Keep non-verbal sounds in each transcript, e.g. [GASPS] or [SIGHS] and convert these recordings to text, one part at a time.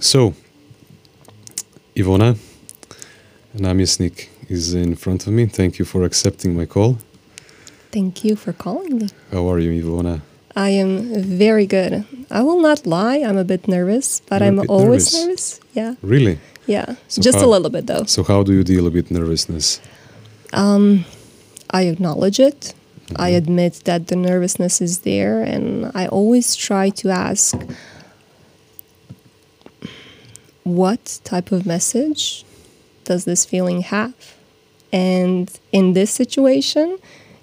So, Ivona, namjesnik is in front of me. Thank you for accepting my call. Thank you for calling me. How are you, Ivona? I am very good. I will not lie, I'm a bit nervous, but You're I'm always nervous? nervous. Yeah. Really? Yeah. So Just a little bit though. So, how do you deal with nervousness? I acknowledge it. I Mm-hmm. admit that the nervousness is there, and I always try to ask what type of message does this feeling have? And in this situation,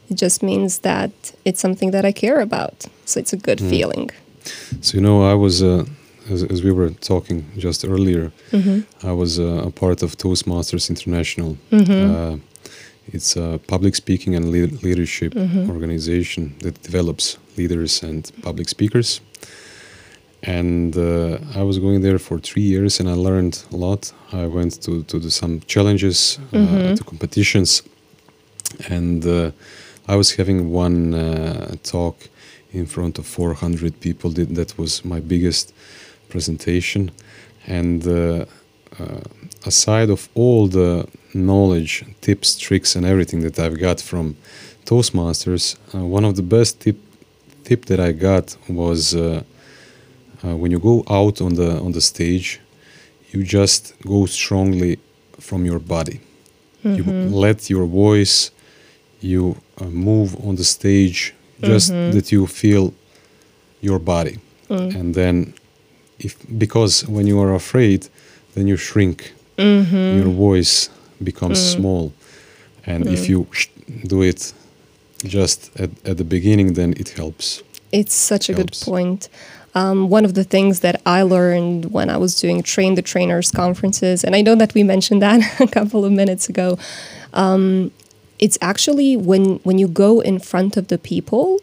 it just means that it's something that I care about. So it's a good Mm. feeling. So, you know, I was, uh, as, as we were talking just earlier, I was uh, a part of Toastmasters International. Uh, it's a public speaking and lead- leadership organization that develops leaders and public speakers. And uh, I was going there for three years and I learned a lot. I went to, to do some challenges, uh, to competitions, and uh, I was having one uh, talk in front of 400 people. That, that was my biggest presentation, and uh, uh, aside of all the knowledge, tips, tricks, and everything that I've got from Toastmasters, uh, one of the best tip tip that I got was uh, uh, when you go out on the on the stage, you just go strongly from your body. You mm-hmm. let your voice, you uh, move on the stage, just mm-hmm. that you feel your body, mm. and then if because when you are afraid, then you shrink. Mm-hmm. Your voice becomes mm. small, and if mm. you do it just at, at the beginning, then it helps. It's such a Helps. good point. Um, one of the things that I learned when I was doing Train the Trainers conferences, and I know that we mentioned that [LAUGHS] a couple of minutes ago, um, it's actually when when you go in front of the people,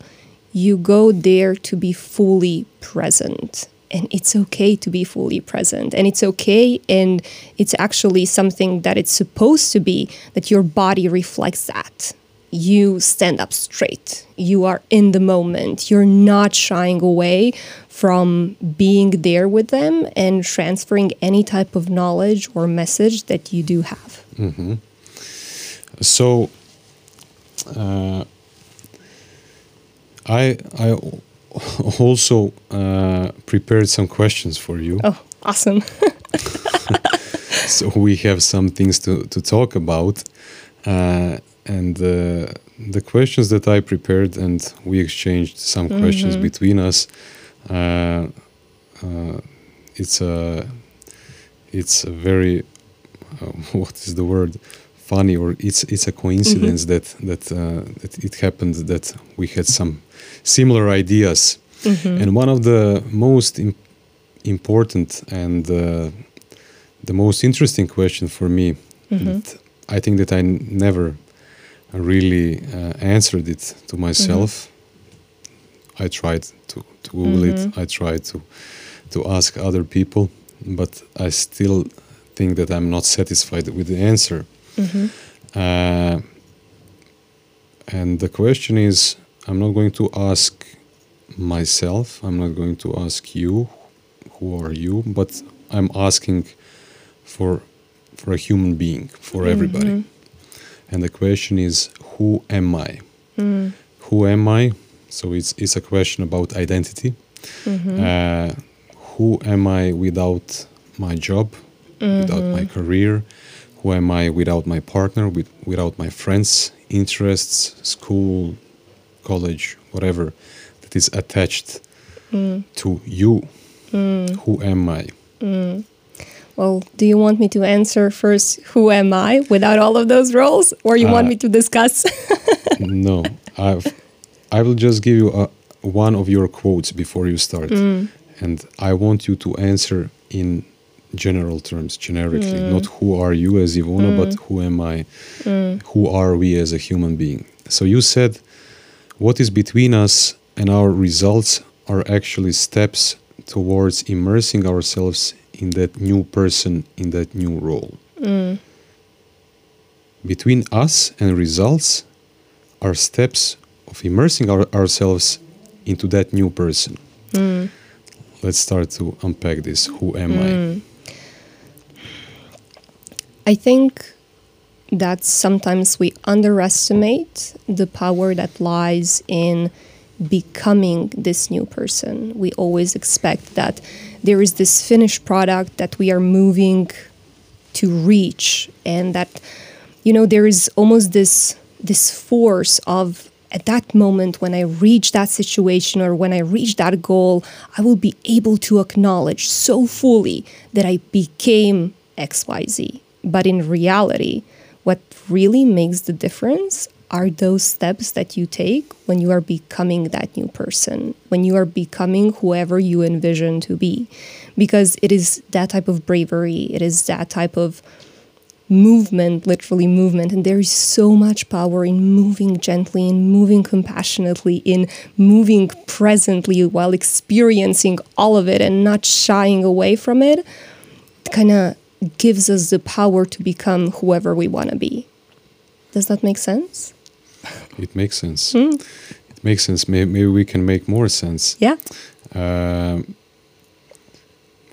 you go there to be fully present. And it's okay to be fully present. And it's okay. And it's actually something that it's supposed to be that your body reflects that you stand up straight. You are in the moment. You're not shying away from being there with them and transferring any type of knowledge or message that you do have. So, uh, I I [LAUGHS] also uh, prepared some questions for you. Oh, awesome. [LAUGHS] [LAUGHS] so we have some things to, to talk about uh, and uh, the questions that i prepared and we exchanged some questions between us it's a it's a very uh, [LAUGHS] what is the word? Funny or it's it's a coincidence that that uh, that it happened that we had some similar ideas. And one of the most im- important and uh, the most interesting question for me that I think that I n- never really uh, answered it to myself. I tried to, to Google it. Mm-hmm. I try to to ask other people, but I still think that I'm not satisfied with the answer. Mm-hmm. Uh, and the question is, I'm not going to ask myself. I'm not going to ask you, who are you, but I'm asking for for a human being, for mm-hmm. everybody. And the question is, who am I? Who am I? So it's it's a question about identity. Mm-hmm. Uh, who am I without my job, without my mm-hmm. career? Who am I without my partner, with, without my friends, interests, school, college, whatever that is attached mm. to you? Mm. Who am I? Mm. Well, do you want me to answer first, who am I, without all of those roles? Or you want Uh, me to discuss? [LAUGHS] no, I've, I will just give you a, one of your quotes before you start, mm. and I want you to answer in general terms, generically, mm. not who are you as Ivona, mm. but who am I? Who are we as a human being? So you said, what is between us and our results are actually steps towards immersing ourselves in that new person, in that new role. Between us and results are steps of immersing our, ourselves into that new person. let's start to unpack this. Who am I? Mm. I think that sometimes we underestimate the power that lies in becoming this new person. We always expect that there is this finished product that we are moving to reach and that you know there is almost this this force of at that moment when I reach that situation or when I reach that goal, I will be able to acknowledge so fully that I became XYZ. But in reality, what really makes the difference are those steps that you take when you are becoming that new person, when you are becoming whoever you envision to be. Because it is that type of bravery, it is that type of movement, literally movement. And there is so much power in moving gently, in moving compassionately, in moving presently while experiencing all of it and not shying away from it. Kind of gives us the power to become whoever we want to be. Does that make sense? It makes sense. Mm. It makes sense. Maybe, maybe, we can make more sense. Yeah. Uh,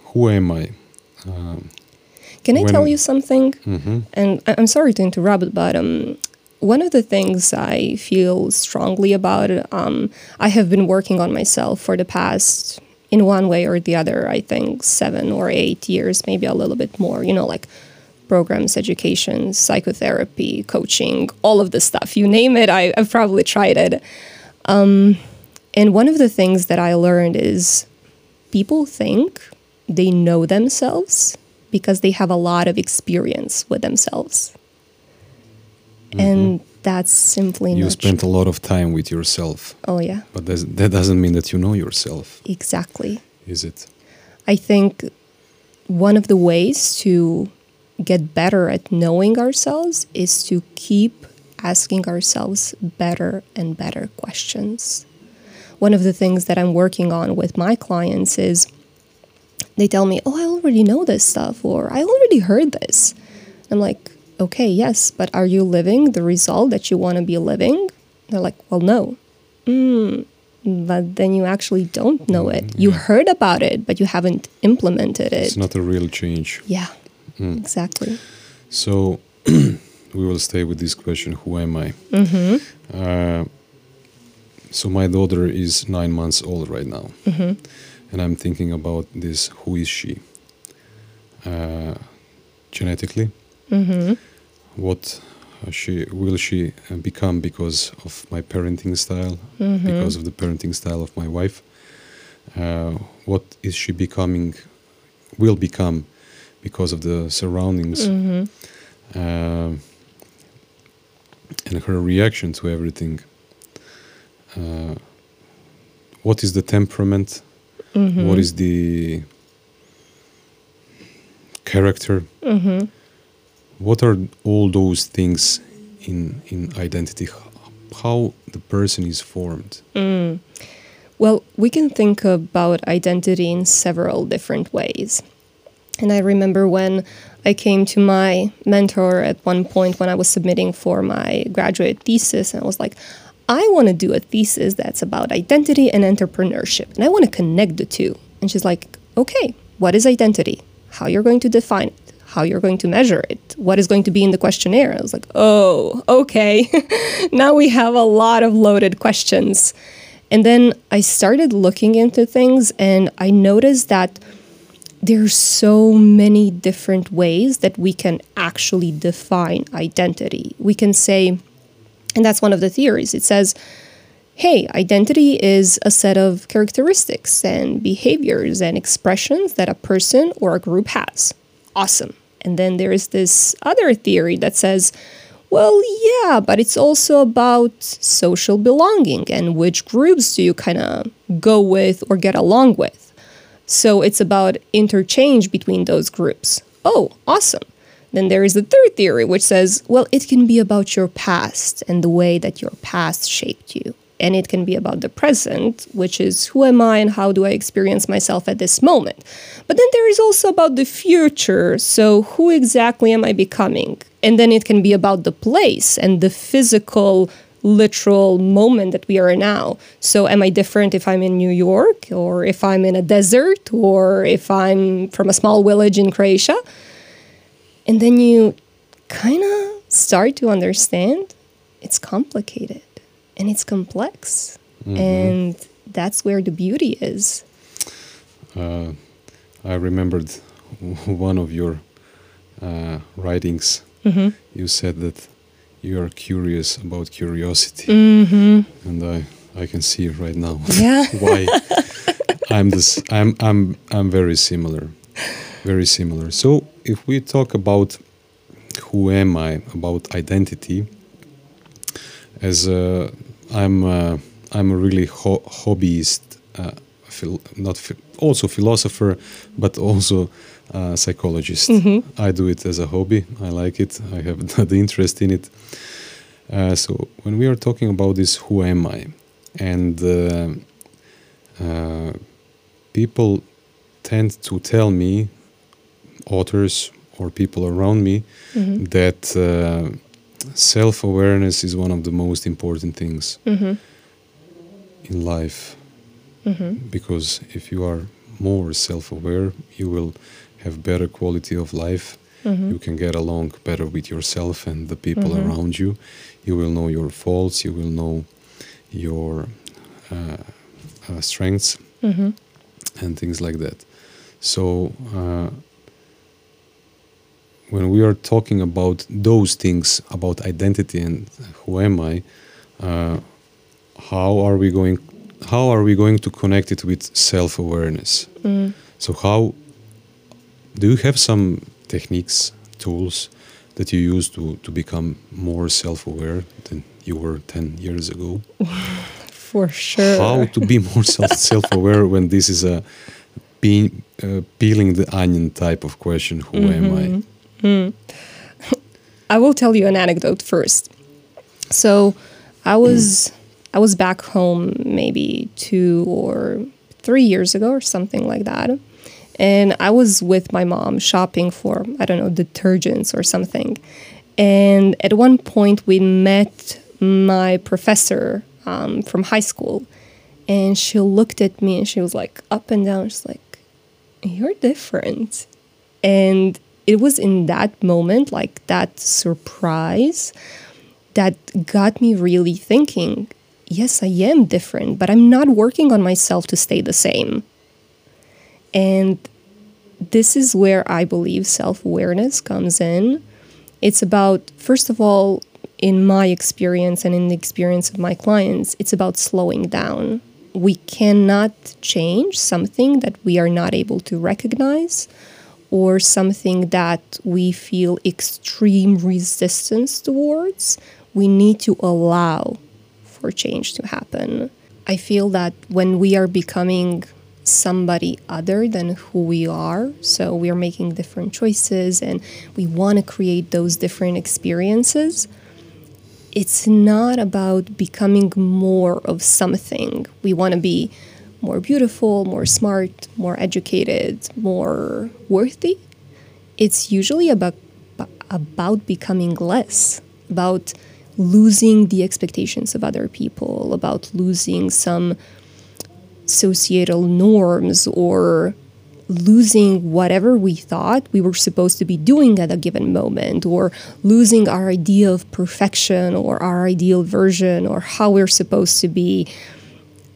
who am I? Um, can I tell you something? Mm-hmm. And I'm sorry to interrupt, but um, one of the things I feel strongly about, um, I have been working on myself for the past, in one way or the other, I think seven or eight years, maybe a little bit more, you know, like programs, education, psychotherapy, coaching, all of this stuff. You name it, I, have probably tried it. Um, and one of the things that I learned is people think they know themselves because they have a lot of experience with themselves. Mm-hmm. And that's simply you spent true. a lot of time with yourself. Oh, yeah. But that doesn't mean that you know yourself. Exactly. Is it? I think one of the ways to get better at knowing ourselves is to keep asking ourselves better and better questions. One of the things that I'm working on with my clients is they tell me, Oh, I already know this stuff, or I already heard this. I'm like, Okay, yes, but are you living the result that you want to be living? They're like, Well, no. Mm, but then you actually don't know it. You heard about it, but you haven't implemented it. It's not a real change. Yeah. Mm. Exactly. So [CLEARS THROAT] we will stay with this question Who am I? Mm-hmm. Uh, so my daughter is nine months old right now. Mm-hmm. And I'm thinking about this who is she? Uh, genetically? Mm-hmm. What she will she become because of my parenting style, mm-hmm. because of the parenting style of my wife? Uh, what is she becoming, will become because of the surroundings mm-hmm. uh, and her reaction to everything. Uh, what is the temperament? Mm-hmm. What is the character? Mm-hmm. What are all those things in in identity? How the person is formed? Mm. Well, we can think about identity in several different ways. And I remember when I came to my mentor at one point when I was submitting for my graduate thesis, and I was like, I want to do a thesis that's about identity and entrepreneurship, and I want to connect the two. And she's like, okay, what is identity? How you're going to define it? How you're going to measure it? What is going to be in the questionnaire? I was like, oh, okay. [LAUGHS] now we have a lot of loaded questions. And then I started looking into things, and I noticed that there's so many different ways that we can actually define identity. We can say, and that's one of the theories, it says, hey, identity is a set of characteristics and behaviors and expressions that a person or a group has. Awesome. And then there's this other theory that says, well, yeah, but it's also about social belonging and which groups do you kind of go with or get along with. So it's about interchange between those groups. Oh, awesome. Then there is the third theory, which says, well, it can be about your past and the way that your past shaped you. And it can be about the present, which is who am I and how do I experience myself at this moment. But then there is also about the future. So, who exactly am I becoming? And then it can be about the place and the physical literal moment that we are now. So, am I different if I'm in New York or if I'm in a desert or if I'm from a small village in Croatia? And then you kind of start to understand it's complicated and it's complex. And that's where the beauty is. Uh, I remembered [LAUGHS] one of your uh, writings. You said that you are curious about curiosity, and I I can see right now Yeah. [LAUGHS] why I'm this. I'm I'm I'm very similar, [LAUGHS] very similar. So if we talk about who am I, about identity, as a, I'm a, I'm a really ho- hobbyist, uh, phil- not phi- also philosopher, but also uh, psychologist. I do it as a hobby. I like it. I have [LAUGHS] the interest in it. Uh, so when we are talking about this, who am I, and uh, uh, people tend to tell me, authors or people around me, that uh, self awareness is one of the most important things in life. Because if you are more self aware, you will have better quality of life. You can get along better with yourself and the people around you. You will know your faults, you will know your uh, uh, strengths and things like that. So, uh, when we are talking about those things about identity and who am I, uh, how are we going? How are we going to connect it with self-awareness? So, how do you have some techniques, tools that you use to to become more self-aware than you were ten years ago? [LAUGHS] For sure. How to be more [LAUGHS] self self-aware when this is a pe- uh, peeling the onion type of question? Who am I? [LAUGHS] I will tell you an anecdote first. So, I was I was back home maybe two or three years ago or something like that, and I was with my mom shopping for I don't know detergents or something, and at one point we met my professor um, from high school, and she looked at me and she was like up and down. She's like, "You're different," and it was in that moment like that surprise that got me really thinking yes i am different but i'm not working on myself to stay the same. And this is where i believe self-awareness comes in. It's about first of all in my experience and in the experience of my clients it's about slowing down. We cannot change something that we are not able to recognize or something that we feel extreme resistance towards, we need to allow for change to happen. I feel that when we are becoming somebody other than who we are, so we are making different choices and we want to create those different experiences, it's not about becoming more of something. We want to be more beautiful, more smart, more educated, more worthy. It's usually about about becoming less, about losing the expectations of other people, about losing some societal norms or losing whatever we thought we were supposed to be doing at a given moment or losing our idea of perfection or our ideal version or how we're supposed to be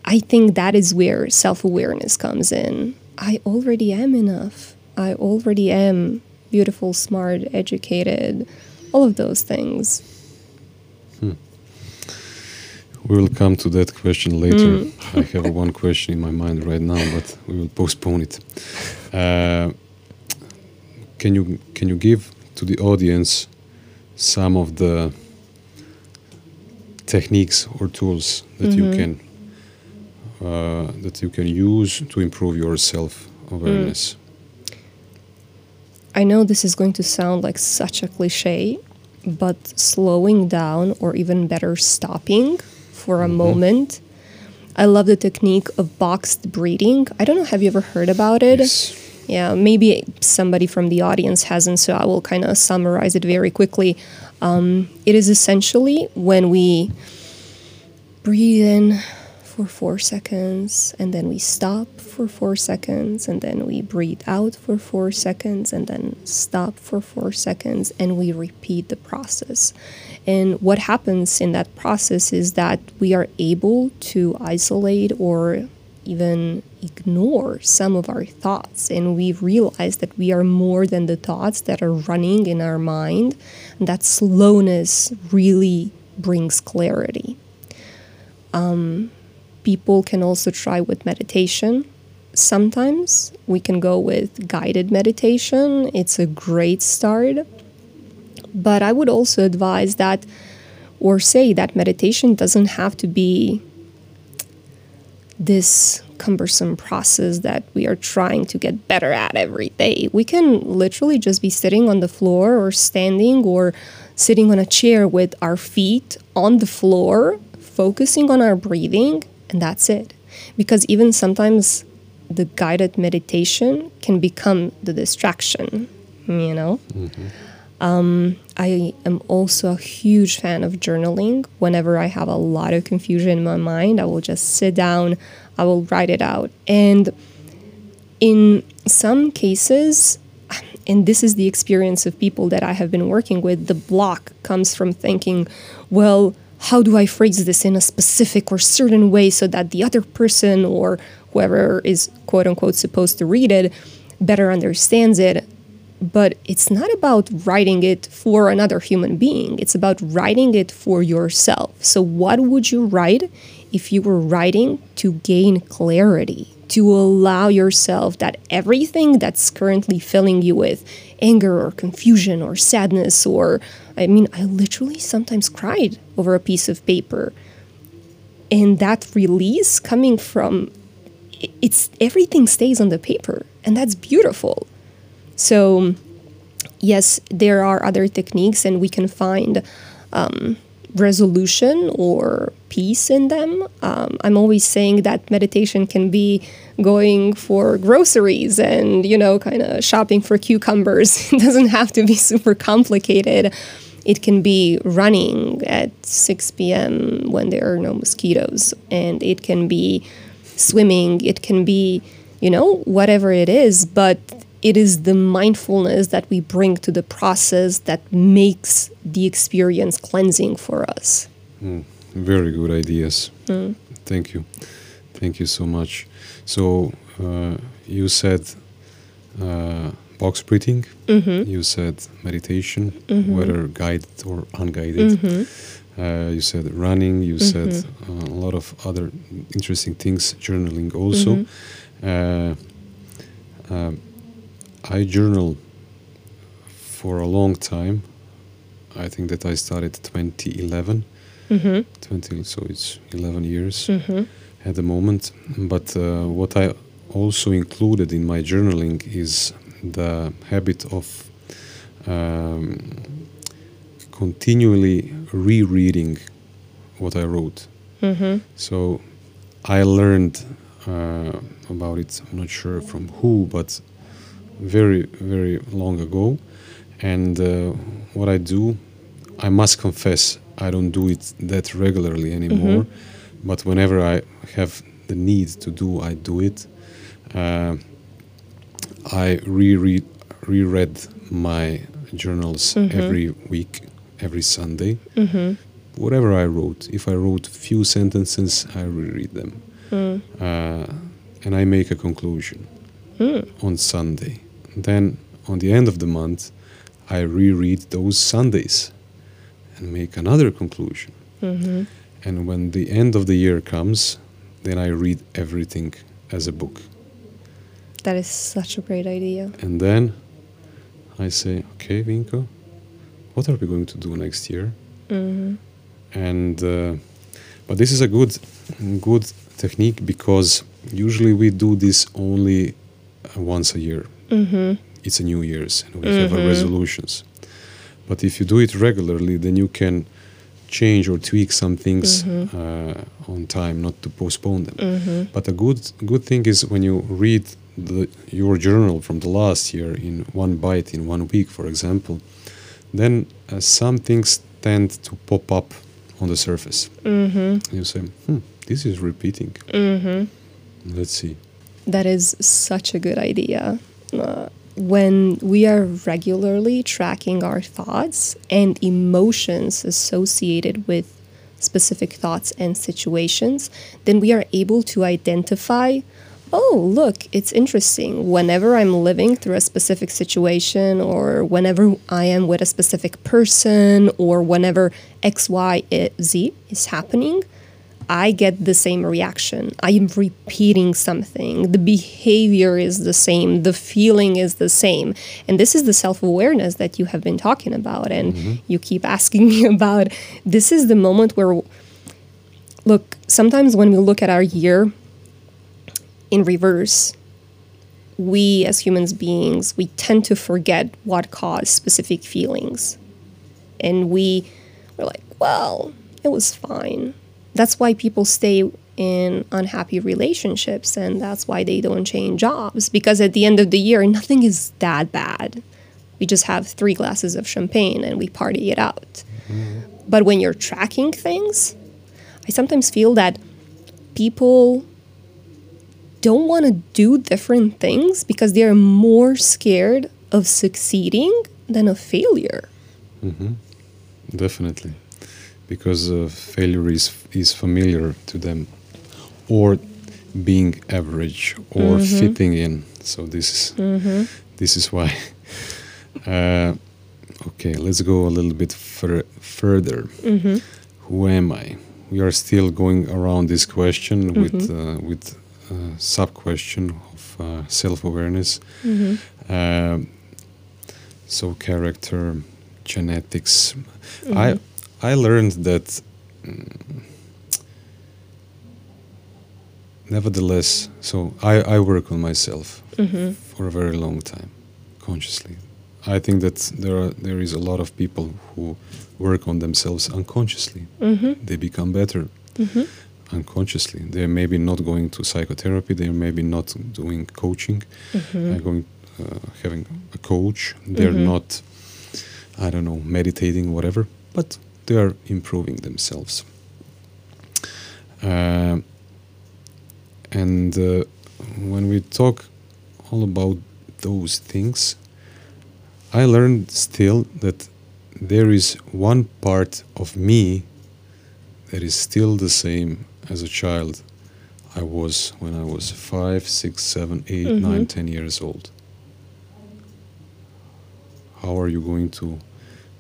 I think that is where self awareness comes in. I already am enough. I already am beautiful, smart, educated, all of those things. Hmm. We will come to that question later. Hmm. I have [LAUGHS] one question in my mind right now, but we will postpone it. Uh, can you can you give to the audience some of the techniques or tools that you mm-hmm. can uh, that you can use to improve your self awareness? I know this is going to sound like such a cliche, but slowing down, or even better, stopping for a moment. I love the technique of boxed breathing. I don't know, have you ever heard about it? Yes. Yeah, maybe somebody from the audience hasn't, so I will kind of summarize it very quickly. Um, it is essentially when we breathe in for four seconds and then we stop for four seconds and then we breathe out for four seconds and then stop for four seconds and we repeat the process. And what happens in that process is that we are able to isolate or even ignore some of our thoughts and we realize that we are more than the thoughts that are running in our mind and that slowness really brings clarity um, people can also try with meditation. Sometimes we can go with guided meditation. It's a great start. But i would also advise that or say that meditation doesn't have to be this cumbersome process that we are trying to get better at every day. We can literally just be sitting on the floor or standing or sitting on a chair with our feet on the floor, focusing on our breathing, and that's it. Because even sometimes the guided meditation can become the distraction, you know? Mm-hmm. Um, I am also a huge fan of journaling. Whenever I have a lot of confusion in my mind, I will just sit down, I will write it out. And in some cases, and this is the experience of people that I have been working with, the block comes from thinking, well, how do I phrase this in a specific or certain way so that the other person or whoever is quote unquote supposed to read it better understands it? but it's not about writing it for another human being. It's about writing it for yourself. So, what would you write if you were writing to gain clarity, to allow yourself that everything that's currently filling you with anger or confusion or sadness, or I mean, I literally sometimes cried over a piece of paper. And that release coming from it's everything stays on the paper, and that's beautiful. So, yes, there are other techniques, and we can find um, resolution or peace in them. Um, I'm always saying that meditation can be going for groceries and, you know, kind of shopping for cucumbers. [LAUGHS] it doesn't have to be super complicated. It can be running at 6 p.m. when there are no mosquitoes, and it can be swimming, it can be, you know, whatever it is, but it is the mindfulness that we bring to the process that makes the experience cleansing for us. Mm, very good ideas. Mm. Thank you. Thank you so much. So, uh, you said uh, box breathing, mm-hmm. you said meditation, mm-hmm. whether guided or unguided. Mm-hmm. Uh, you said running, you said mm-hmm. uh, a lot of other interesting things, journaling also. Mm-hmm. I journal for a long time. I think that I started 2011. Mm-hmm. 20, so it's 11 years mm-hmm. at the moment. But uh, what I also included in my journaling is the habit of um, continually rereading what I wrote. Mm-hmm. So I learned uh, about it, I'm not sure from who, but very very long ago and uh, what i do i must confess i don't do it that regularly anymore mm-hmm. but whenever i have the need to do i do it uh, i reread reread my journals mm-hmm. every week every sunday mm-hmm. whatever i wrote if i wrote few sentences i reread them mm. uh, and i make a conclusion mm. on sunday then on the end of the month, I reread those Sundays and make another conclusion. Mm-hmm. And when the end of the year comes, then I read everything as a book. That is such a great idea. And then I say, okay, Vinko, what are we going to do next year? Mm-hmm. And uh, but this is a good good technique because usually we do this only once a year mm-hmm. it's a New Year's and we mm-hmm. have resolutions. But if you do it regularly, then you can change or tweak some things mm-hmm. uh, on time, not to postpone them. Mm-hmm. But a good good thing is when you read the, your journal from the last year in one bite in one week, for example, then uh, some things tend to pop up on the surface. Mm-hmm. You say, hmm, this is repeating. Mm-hmm. Let's see. That is such a good idea. Uh, when we are regularly tracking our thoughts and emotions associated with specific thoughts and situations, then we are able to identify oh, look, it's interesting. Whenever I'm living through a specific situation, or whenever I am with a specific person, or whenever X, Y, Z is happening, I get the same reaction. I am repeating something. The behavior is the same. The feeling is the same. And this is the self awareness that you have been talking about. And mm-hmm. you keep asking [LAUGHS] me about. This is the moment where, look, sometimes when we look at our year in reverse, we as humans beings, we tend to forget what caused specific feelings. And we were like, well, it was fine that's why people stay in unhappy relationships and that's why they don't change jobs because at the end of the year nothing is that bad we just have three glasses of champagne and we party it out mm-hmm. but when you're tracking things i sometimes feel that people don't want to do different things because they're more scared of succeeding than of failure mm-hmm. definitely because uh, failure is is familiar to them, or being average or mm-hmm. fitting in. So this is mm-hmm. this is why. [LAUGHS] Uh, okay, let's go a little bit fur- further. Mm-hmm. Who am I? We are still going around this question with mm-hmm. uh, with uh, sub question of uh, self awareness. Mm-hmm. Uh, so character, genetics. I I learned that mm, nevertheless, so I, I work on myself mm-hmm. for a very long time, consciously. I think that there are there is a lot of people who work on themselves unconsciously. Mm-hmm. They become better mm-hmm. unconsciously. They're maybe not going to psychotherapy. They're maybe not doing coaching. Mm-hmm. going uh, having a coach. They're mm-hmm. not, I don't know, meditating, whatever. But they are improving themselves. Uh, and uh, when we talk all about those things, I learned still that there is one part of me that is still the same as a child I was when I was five, six, seven, eight, mm-hmm. nine, ten years old. How are you going to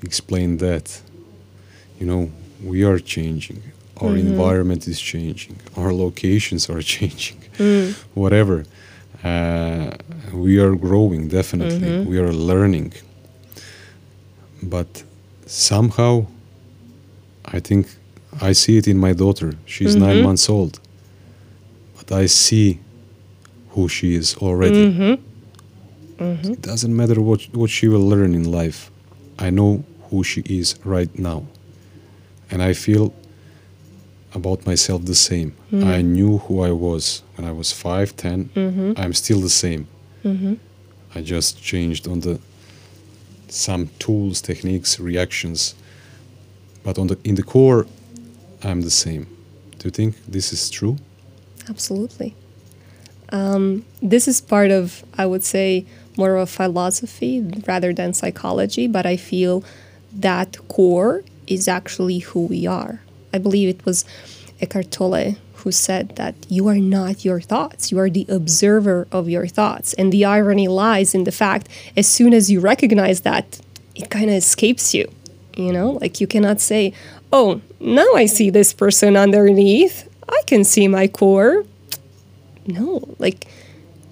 explain that? You know, we are changing. Our mm-hmm. environment is changing. Our locations are [LAUGHS] changing. Mm. Whatever. Uh, we are growing, definitely. Mm-hmm. We are learning. But somehow, I think I see it in my daughter. She's mm-hmm. nine months old. But I see who she is already. Mm-hmm. Mm-hmm. It doesn't matter what, what she will learn in life. I know who she is right now and I feel about myself the same. Mm-hmm. I knew who I was when I was five, ten. Mm-hmm. I'm still the same. Mm-hmm. I just changed on the some tools, techniques, reactions, but on the in the core, I'm the same. Do you think this is true? Absolutely. Um, this is part of, I would say, more of a philosophy rather than psychology, but I feel that core is actually who we are. I believe it was Eckhart Tolle who said that you are not your thoughts, you are the observer of your thoughts. And the irony lies in the fact as soon as you recognize that, it kind of escapes you. You know, like you cannot say, oh, now I see this person underneath. I can see my core. No, like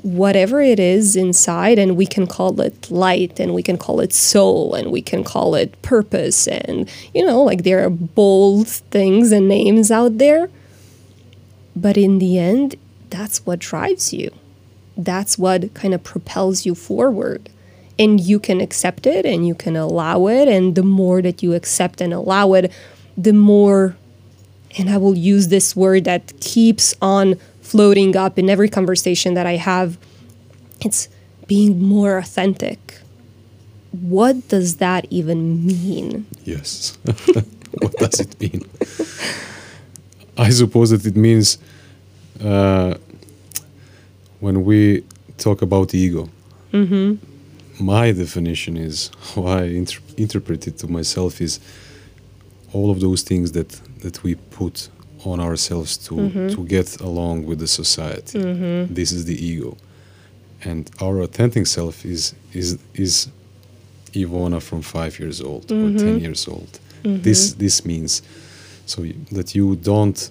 whatever it is inside, and we can call it light, and we can call it soul, and we can call it purpose, and you know, like there are bold things and names out there. But in the end, that's what drives you. That's what kind of propels you forward. And you can accept it and you can allow it. And the more that you accept and allow it, the more, and I will use this word that keeps on floating up in every conversation that I have. It's being more authentic. What does that even mean? Yes. [LAUGHS] what does it mean? I suppose that it means uh, when we talk about ego. My definition is [LAUGHS] how I inter- interpret it to myself is all of those things that that we put on ourselves to mm-hmm. to get along with the society. Mm-hmm. This is the ego, and our authentic self is is is Ivona from five years old or ten mm-hmm. years old. This this means so that you don't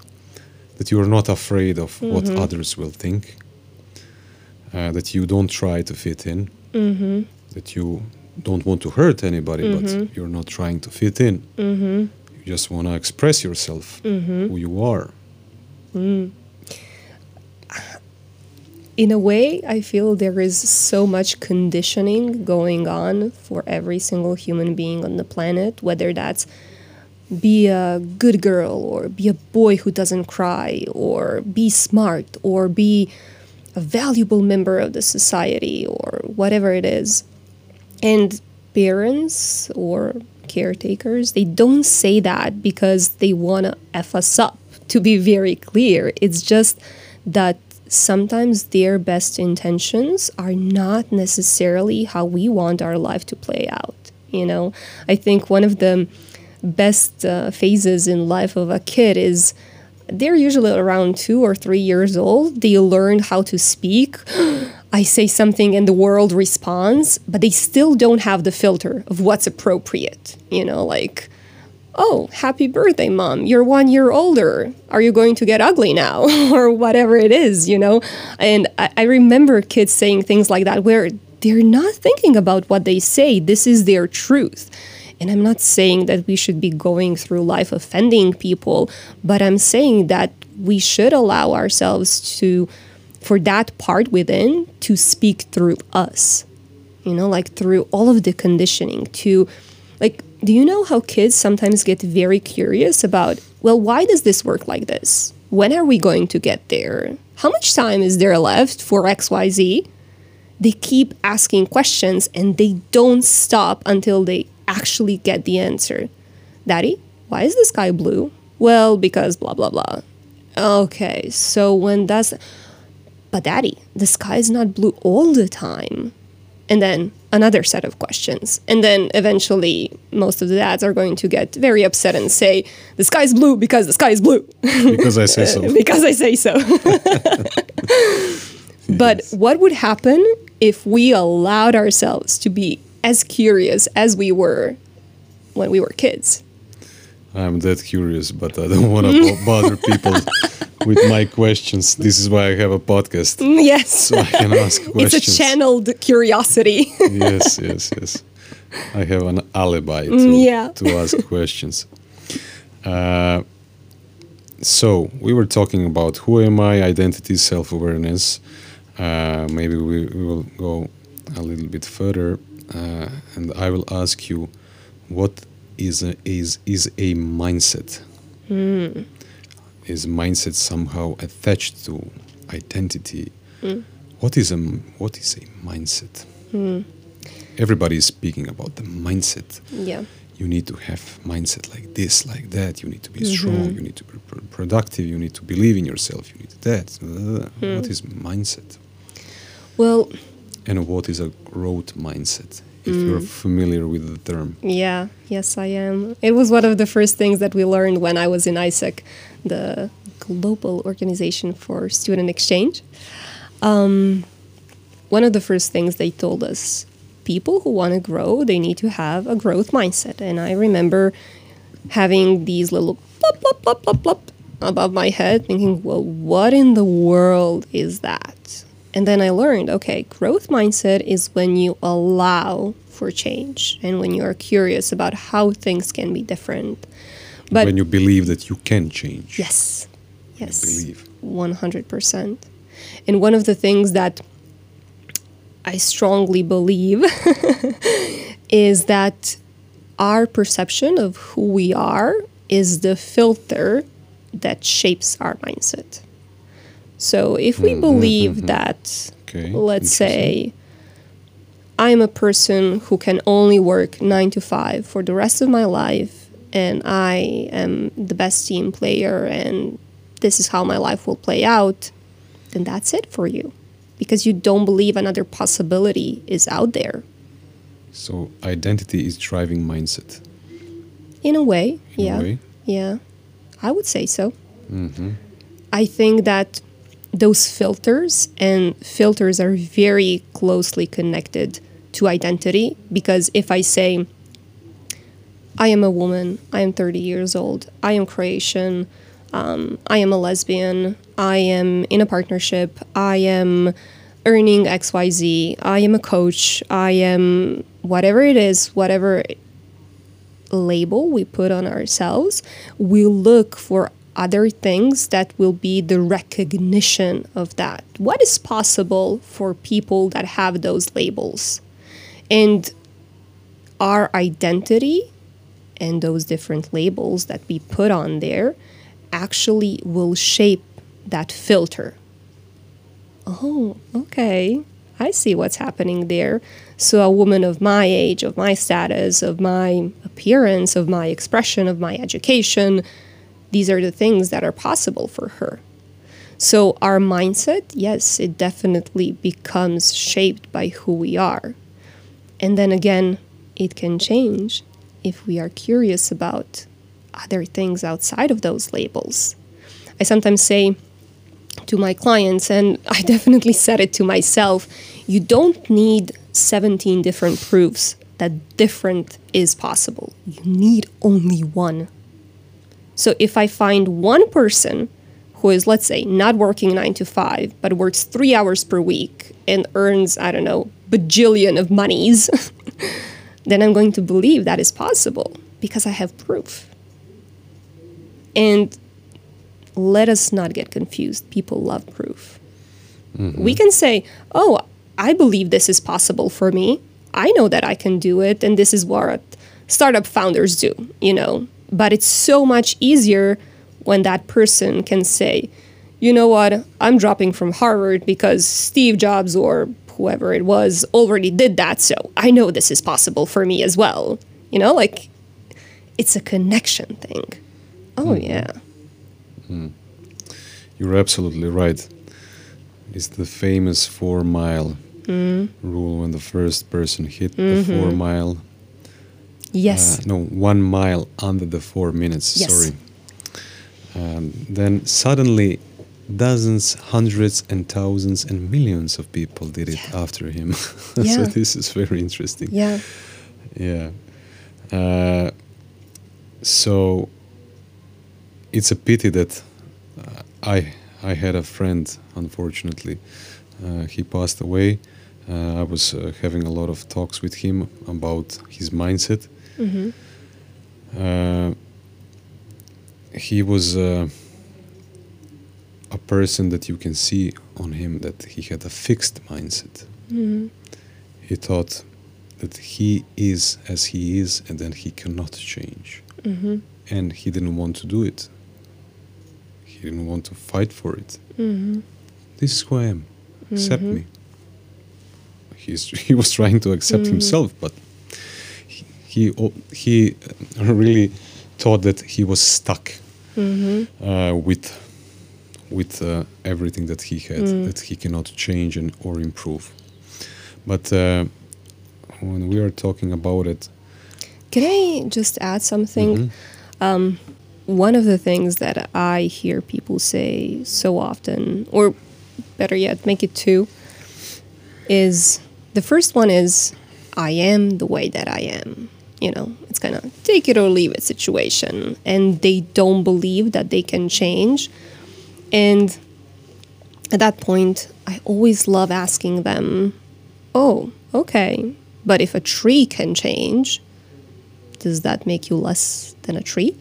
that you are not afraid of what others will think. Uh, that you don't try to fit in. That you don't want to hurt anybody, but you're not trying to fit in. You just want to express yourself, mm-hmm. who you are. Mm. in a way, I feel there is so much conditioning going on for every single human being on the planet, whether that's be a good girl or be a boy who doesn't cry or be smart or be a valuable member of the society or whatever it is. And parents or caretakers, they don't say that because they want to F us up, to be very clear. It's just that sometimes their best intentions are not necessarily how we want our life to play out. You know, I think one of the best uh, phases in life of a kid is they're usually around two or three years old. They learn how to speak. [GASPS] [GASPS] [GASPS] I say something and the world responds, but they still don't have the filter of what's appropriate. You know, like, oh, happy birthday, mom. You're one year older. Are you going to get ugly now? [LAUGHS] or whatever it is, you know? And I, I remember kids saying things like that where they're not thinking about what they say. This is their truth. And I'm not saying that we should be going through life offending people, but I'm saying that we should allow ourselves to, for that part within, to speak through us. You know, like through all of the conditioning to, like, do you know how kids sometimes get very curious about, well, why does this work like this? When are we going to get there? How much time is there left for XYZ? They keep asking questions and they don't stop until they actually get the answer. Daddy, why is the sky blue? Well, because blah, blah, blah. Okay, so when does. But daddy, the sky is not blue all the time. And then another set of questions. And then eventually, most of the dads are going to get very upset and say, the sky is blue because the sky is blue. Because I say so. [LAUGHS] because I say so. [LAUGHS] but Yes. what would happen if we allowed ourselves to be as curious as we were when we were kids? I'm that curious, but I don't want to [LAUGHS] bother people with my questions. This is why I have a podcast, Mm, Yes. so I can ask questions. [LAUGHS] it's a channeled curiosity. [LAUGHS] yes, yes, yes. I have an alibi to, Mm, yeah. to ask questions. Uh, so we were talking about who am I, identity, self-awareness. Uh, maybe we, we will go a little bit further, uh, and I will ask you, what is a, is is a mindset? Is mindset somehow attached to identity? What is a what is a mindset? Everybody is speaking about the mindset. yeah. You need to have mindset like this, like that. You need to be mm-hmm. strong. You need to be pr- productive. You need to believe in yourself. You need that. What hmm. is mindset? Well, And what is a growth mindset? If you're familiar with the term. yeah. Yes, I am. It was one of the first things that we learned when I was in AIESEC, the Global Organization for Student Exchange. Um, one of the first things they told us people who want to grow, they need to have a growth mindset. And I remember having these little plop, plop, plop, plop, plop above my head, thinking, well, what in the world is that? And then I learned, okay, growth mindset is when you allow for change and when you are curious about how things can be different. But when you believe that you can change. yes, yes, Believe. 100%. And one of the things that I strongly believe [LAUGHS] is that our perception of who we are is the filter that shapes our mindset. So if we believe that, Okay, let's say, I'm a person who can only work nine to five for the rest of my life, and I am the best team player and this is how my life will play out, then that's it for you because you don't believe another possibility is out there. So identity is driving mindset. In a way, In a yeah. way? Yeah. I would say so. hmm I think that those filters and filters are very closely connected to identity because if I say, I am a woman, I am 30 years old, I am Croatian, um, I am a lesbian, I am in a partnership, I am earning XYZ, I am a coach, I am whatever it is, whatever label we put on ourselves, we look for other things that will be the recognition of that. What is possible for people that have those labels? And our identity and those different labels that we put on there actually will shape that filter. Oh, okay. I see what's happening there. So, a woman of my age, of my status, of my appearance, of my expression, of my education, these are the things that are possible for her. So, our mindset, yes, it definitely becomes shaped by who we are. And then again, it can change if we are curious about other things outside of those labels. I sometimes say to my clients, and [LAUGHS] I definitely said it to myself you don't need 17 different proofs that different is possible. You need only one. So if I find one person who is, let's say, not working nine to five, but works three hours per week and earns, I don't know, bajillion of monies, [LAUGHS] then I'm going to believe that is possible because I have proof. And let us not get confused. People love proof. Mm-hmm. We can say, oh, I believe this is possible for me. I know that I can do it, and this is what startup founders do, you know. But it's so much easier when that person can say, you know what, I'm dropping from Harvard because Steve Jobs or whoever it was already did that, so I know this is possible for me as well. You know, like it's a connection thing. Oh, mm-hmm. yeah. Hmm. You're absolutely right. It's the famous four mile mm. rule when the first person hit the four mm-hmm. mile. Yes. Uh, no, one mile under the four minutes. Yes. Sorry. Um, then suddenly, dozens, hundreds, and thousands, and millions of people did it Yeah. after him. [LAUGHS] yeah. so this is very interesting. yeah. Yeah. Uh, so it's a pity that uh, I I had a friend. Unfortunately, uh, he passed away. Uh, I was uh, having a lot of talks with him about his mindset. Hmm Uh, he was uh, a person that you can see on him that he had a fixed mindset. hmm He thought that he is as he is and then he cannot change. hmm And he didn't want to do it. He didn't want to fight for it. hmm This is who I am. Accept Mhm. me. He's, [LAUGHS] he was trying to accept Mhm. himself, but he, he, [LAUGHS] really thought that he was stuck hmm uh, with with uh, everything that he had Mm. that he cannot change and or improve. But uh, when we are talking about it, Can I just add something? mhm, Um, one of the things that I hear people say so often, or better yet, make it two, is the first one is, I am the way that I am. You know, it's kind of take it or leave it situation. And they don't believe that they can change. And at that point, I always love asking them, oh, okay, but if a tree can change, does that make you less than a tree?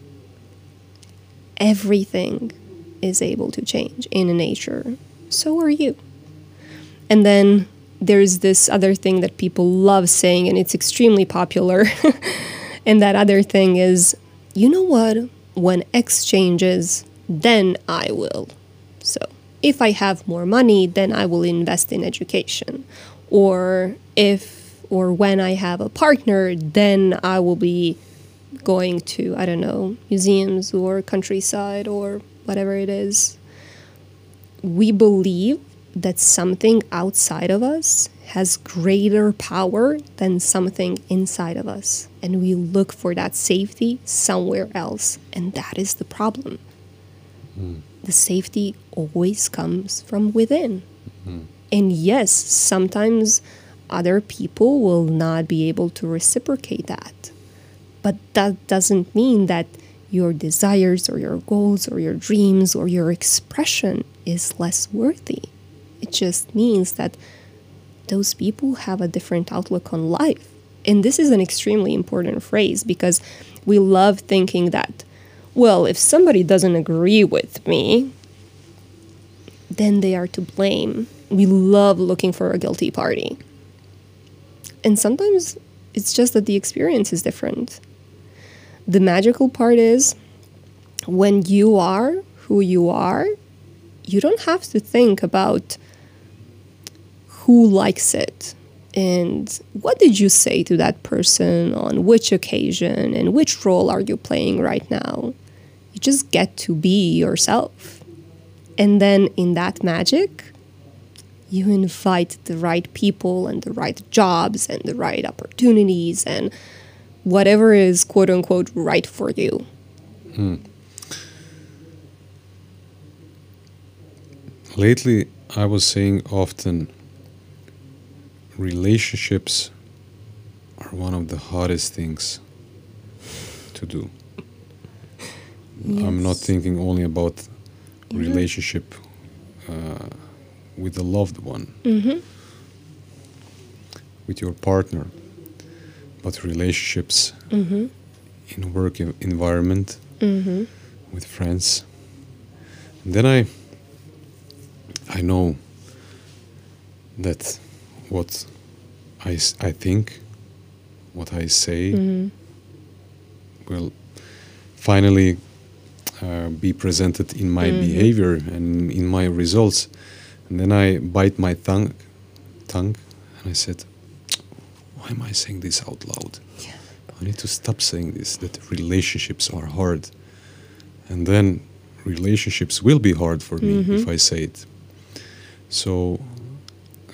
Everything is able to change in nature. So are you. And then there's this other thing that people love saying, and it's extremely popular. [LAUGHS] and that other thing is, you know what? When X changes, then I will. So if I have more money, then I will invest in education. Or if or when I have a partner, then I will be going to, I don't know, museums or countryside or whatever it is, we believe that something outside of us has greater power than something inside of us. And we look for that safety somewhere else. And that is the problem. Mm. The safety always comes from within. Mm. And yes, sometimes other people will not be able to reciprocate that. But that doesn't mean that your desires or your goals or your dreams or your expression is less worthy. It just means that those people have a different outlook on life. And this is an extremely important phrase because we love thinking that, well, if somebody doesn't agree with me, then they are to blame. We love looking for a guilty party. And sometimes it's just that the experience is different. The magical part is when you are who you are, you don't have to think about who likes it and what did you say to that person on which occasion and which role are you playing right now. You just get to be yourself. And then in that magic, you invite the right people and the right jobs and the right opportunities and whatever is quote unquote right for you. Hmm. Lately, I was saying often relationships are one of the hardest things to do. Yes. I'm not thinking only about mm-hmm. relationship uh, with a loved one, mm-hmm. with your partner, but relationships mm-hmm. in work environment mm-hmm. with friends. And then I I know that what I, I think, what I say, mm-hmm. will finally uh, be presented in my mm-hmm. behavior and in my results. And then I bite my tongue, tongue, and I said, "Why am I saying this out loud? Yeah. I need to stop saying this. That relationships are hard, and then relationships will be hard for me mm-hmm. if I say it. So,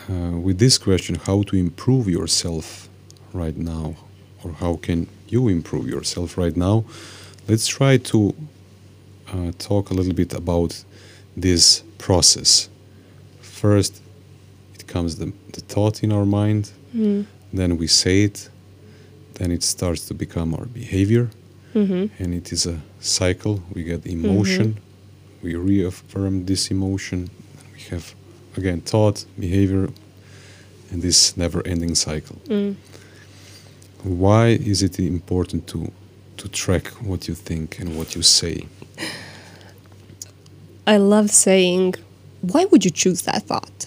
uh, with this question, how to improve yourself right now, or how can you improve yourself right now? Let's try to uh, talk a little bit about this process first it comes the, the thought in our mind mm. then we say it then it starts to become our behavior mm-hmm. and it is a cycle we get emotion mm-hmm. we reaffirm this emotion we have again thought behavior and this never ending cycle mm. why is it important to to track what you think and what you say i love saying why would you choose that thought?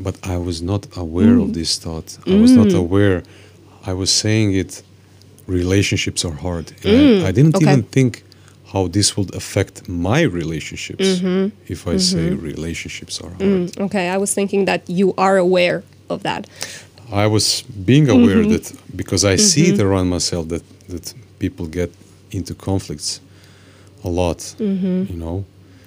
But I was not aware mm. of this thought. I mm. was not mm. aware. I was saying it. Relationships are hard. Mm. I, I, didn't okay. even think how this would affect my relationships mm-hmm. if I mm-hmm. say relationships are hard. Mm, okay, I was thinking that you are aware of that. I was being aware mm-hmm. that because I see it mm-hmm. around myself that that people get into conflicts a lot. Mm-hmm. You know,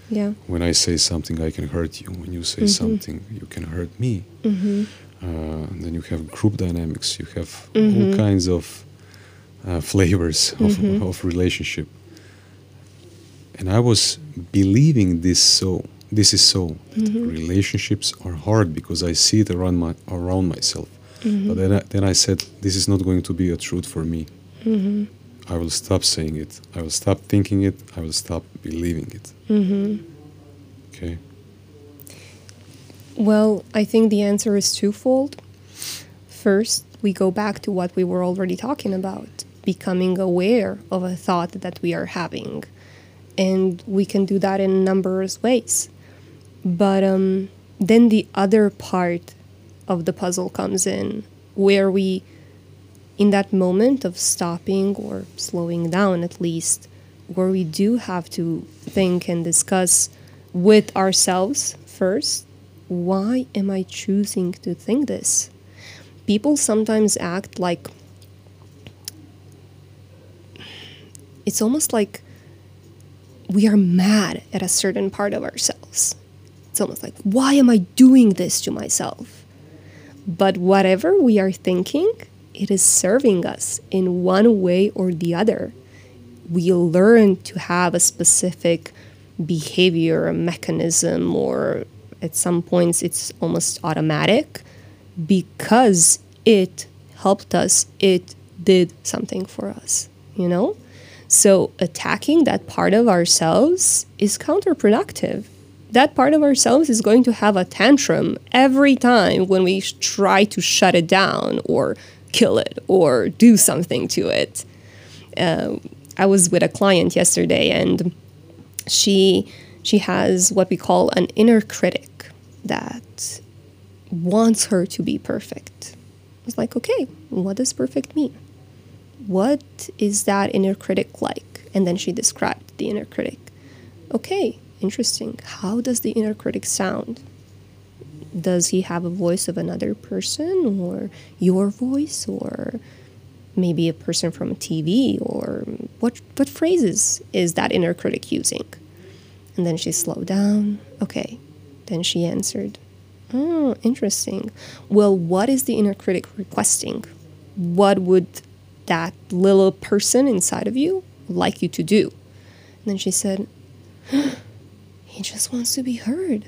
yeah. When I say something, I can hurt you. When you say mm-hmm. something, you can hurt me. Uh, then you have group dynamics. You have all kinds of uh, flavors of, of relationship. And I was believing this so. This is so. Mm-hmm. Relationships are hard because I see it around my around myself. Mm-hmm. But then I, then I said, this is not going to be a truth for me. I will stop saying it. I will stop thinking it. I will stop believing it. Mm-hmm. Okay. Well, I think the answer is twofold. First, we go back to what we were already talking about becoming aware of a thought that we are having. And we can do that in numerous ways. But um, then the other part of the puzzle comes in where we in that moment of stopping or slowing down at least where we do have to think and discuss with ourselves first why am i choosing to think this people sometimes act like it's almost like we are mad at a certain part of ourselves. It's almost like, why am I doing this to myself? But whatever we are thinking, it is serving us in one way or the other. We learn to have a specific behavior, a mechanism, or at some points it's almost automatic because it helped us, it did something for us, you know? So attacking that part of ourselves is counterproductive. That part of ourselves is going to have a tantrum every time when we try to shut it down or kill it or do something to it. Uh, I was with a client yesterday and she she has what we call an inner critic that wants her to be perfect. I was like, okay, what does perfect mean? What is that inner critic like? And then she described the inner critic. Okay, interesting. How does the inner critic sound? Does he have a voice of another person or your voice or maybe a person from TV or what what phrases is that inner critic using? And then she slowed down. Okay. Then she answered, Oh, interesting. Well, what is the inner critic requesting? What would that little person inside of you like you to do. And then she said, [GASPS] He just wants to be heard.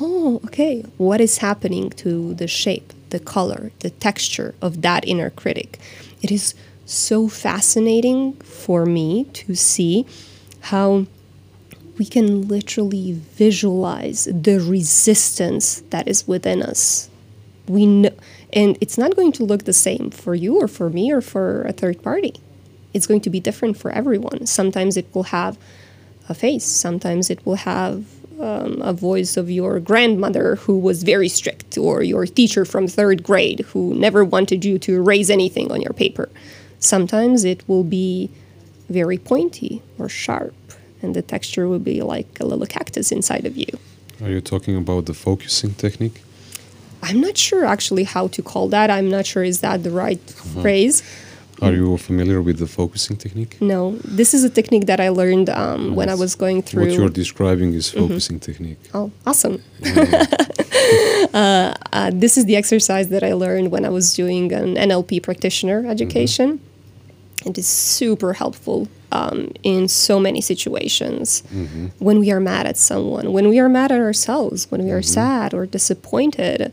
Oh, okay. What is happening to the shape, the color, the texture of that inner critic? It is so fascinating for me to see how we can literally visualize the resistance that is within us. We know and it's not going to look the same for you or for me or for a third party. It's going to be different for everyone. Sometimes it will have a face, sometimes it will have um, a voice of your grandmother who was very strict, or your teacher from third grade who never wanted you to erase anything on your paper. Sometimes it will be very pointy or sharp, and the texture will be like a little cactus inside of you. Are you talking about the focusing technique? I'm not sure actually how to call that. I'm not sure is that the right uh-huh. phrase. Are you familiar with the focusing technique? No, this is a technique that I learned um, yes. when I was going through. What you're describing is mm-hmm. focusing mm-hmm. technique. Oh, awesome! [LAUGHS] uh, uh, this is the exercise that I learned when I was doing an NLP practitioner education. Mm-hmm. It is super helpful um, in so many situations. Mm-hmm. When we are mad at someone, when we are mad at ourselves, when we are mm-hmm. sad or disappointed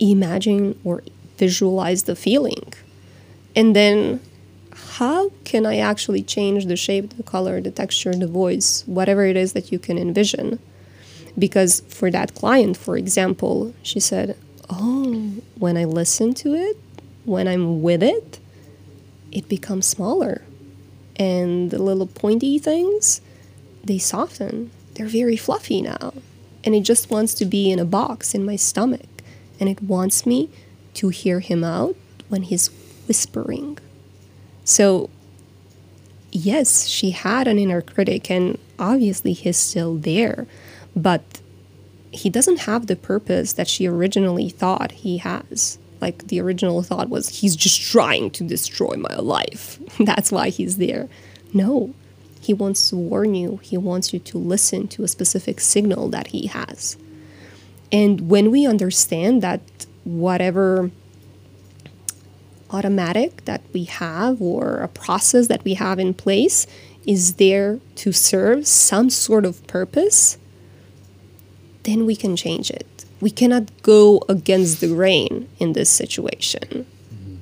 imagine or visualize the feeling. And then how can I actually change the shape, the color, the texture, the voice, whatever it is that you can envision? Because for that client, for example, she said, Oh, when I listen to it, when I'm with it, it becomes smaller. And the little pointy things, they soften. They're very fluffy now. And it just wants to be in a box in my stomach and it wants me to hear him out when he's whispering. So, yes, she had an inner critic, and obviously he's still there, but he doesn't have the purpose that she originally thought he has. Like the original thought was, he's just trying to destroy my life. [LAUGHS] That's why he's there. No, he wants to warn you, he wants you to listen to a specific signal that he has. And when we understand that whatever automatic that we have or a process that we have in place is there to serve some sort of purpose, then we can change it. We cannot go against the grain in this situation. Mm-hmm.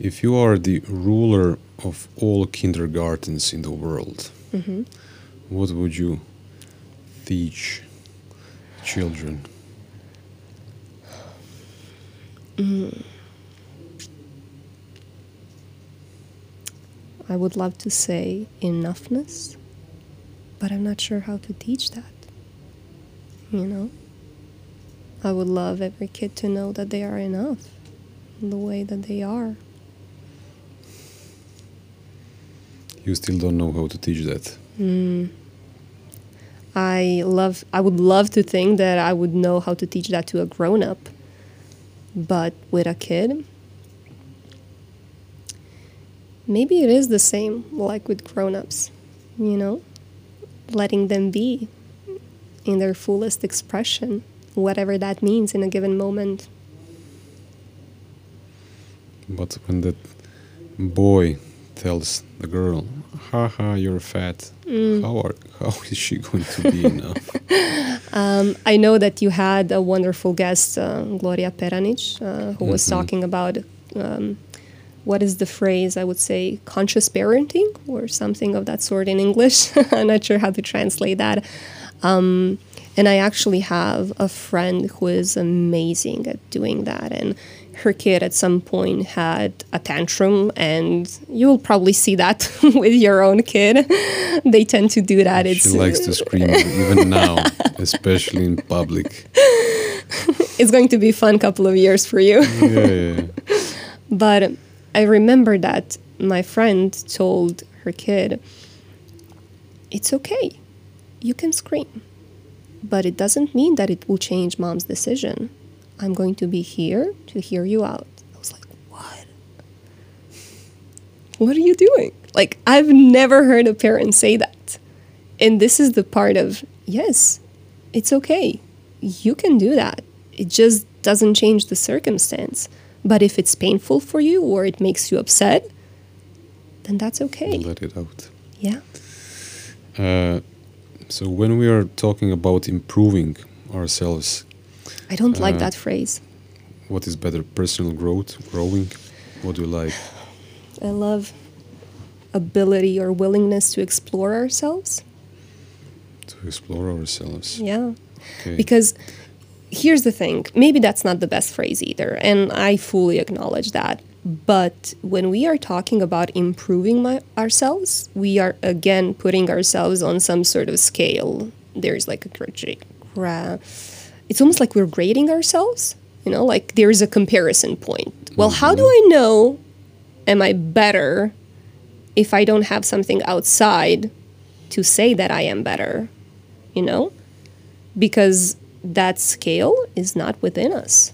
If you are the ruler of all kindergartens in the world, mm-hmm. what would you teach children? Mm. I would love to say enoughness, but I'm not sure how to teach that. You know? I would love every kid to know that they are enough the way that they are. You still don't know how to teach that. Mm. I love I would love to think that I would know how to teach that to a grown up. But with a kid, maybe it is the same like with grown-ups, you know? Letting them be in their fullest expression, whatever that means in a given moment. But when that boy tells the girl, "Haha, you're fat," Mm. how are how [LAUGHS] is she going to be now? [LAUGHS] Um, I know that you had a wonderful guest, uh, Gloria Peranic, uh, who was Mhm. talking about um, what is the phrase I would say conscious parenting or something of that sort in English. [LAUGHS] I'm not sure how to translate that. Um, and I actually have a friend who is amazing at doing that. And her kid at some point had a tantrum, and you'll probably see that [LAUGHS] with your own kid. [LAUGHS] they tend to do that. she likes to scream even now, [LAUGHS] especially in public. it's going to be a fun couple of years for you. Yeah, yeah. But I remember that my friend told her kid, It's okay. You can scream. But it doesn't mean that it will change mom's decision. I'm going to be here to hear you out. I was like, What? What are you doing? Like, I've never heard a parent say that. And this is the part of, yes, it's okay. You can do that. It just doesn't change the circumstance. But if it's painful for you or it makes you upset, then that's okay. Let it out. Yeah. Uh, so when we are talking about improving ourselves, I don't like Uh, that phrase. what is better, personal growth, growing? What do you like? I love ability or willingness to explore ourselves. To explore ourselves. Yeah. Okay. Because here's the thing maybe that's not the best phrase either, and I fully acknowledge that. But when we are talking about improving my, ourselves, we are again putting ourselves on some sort of scale. There's like a gra- it's almost like we're grading ourselves, you know, like there's a comparison point. Well, how do I know am I better if I don't have something outside to say that I am better, you know? Because that scale is not within us.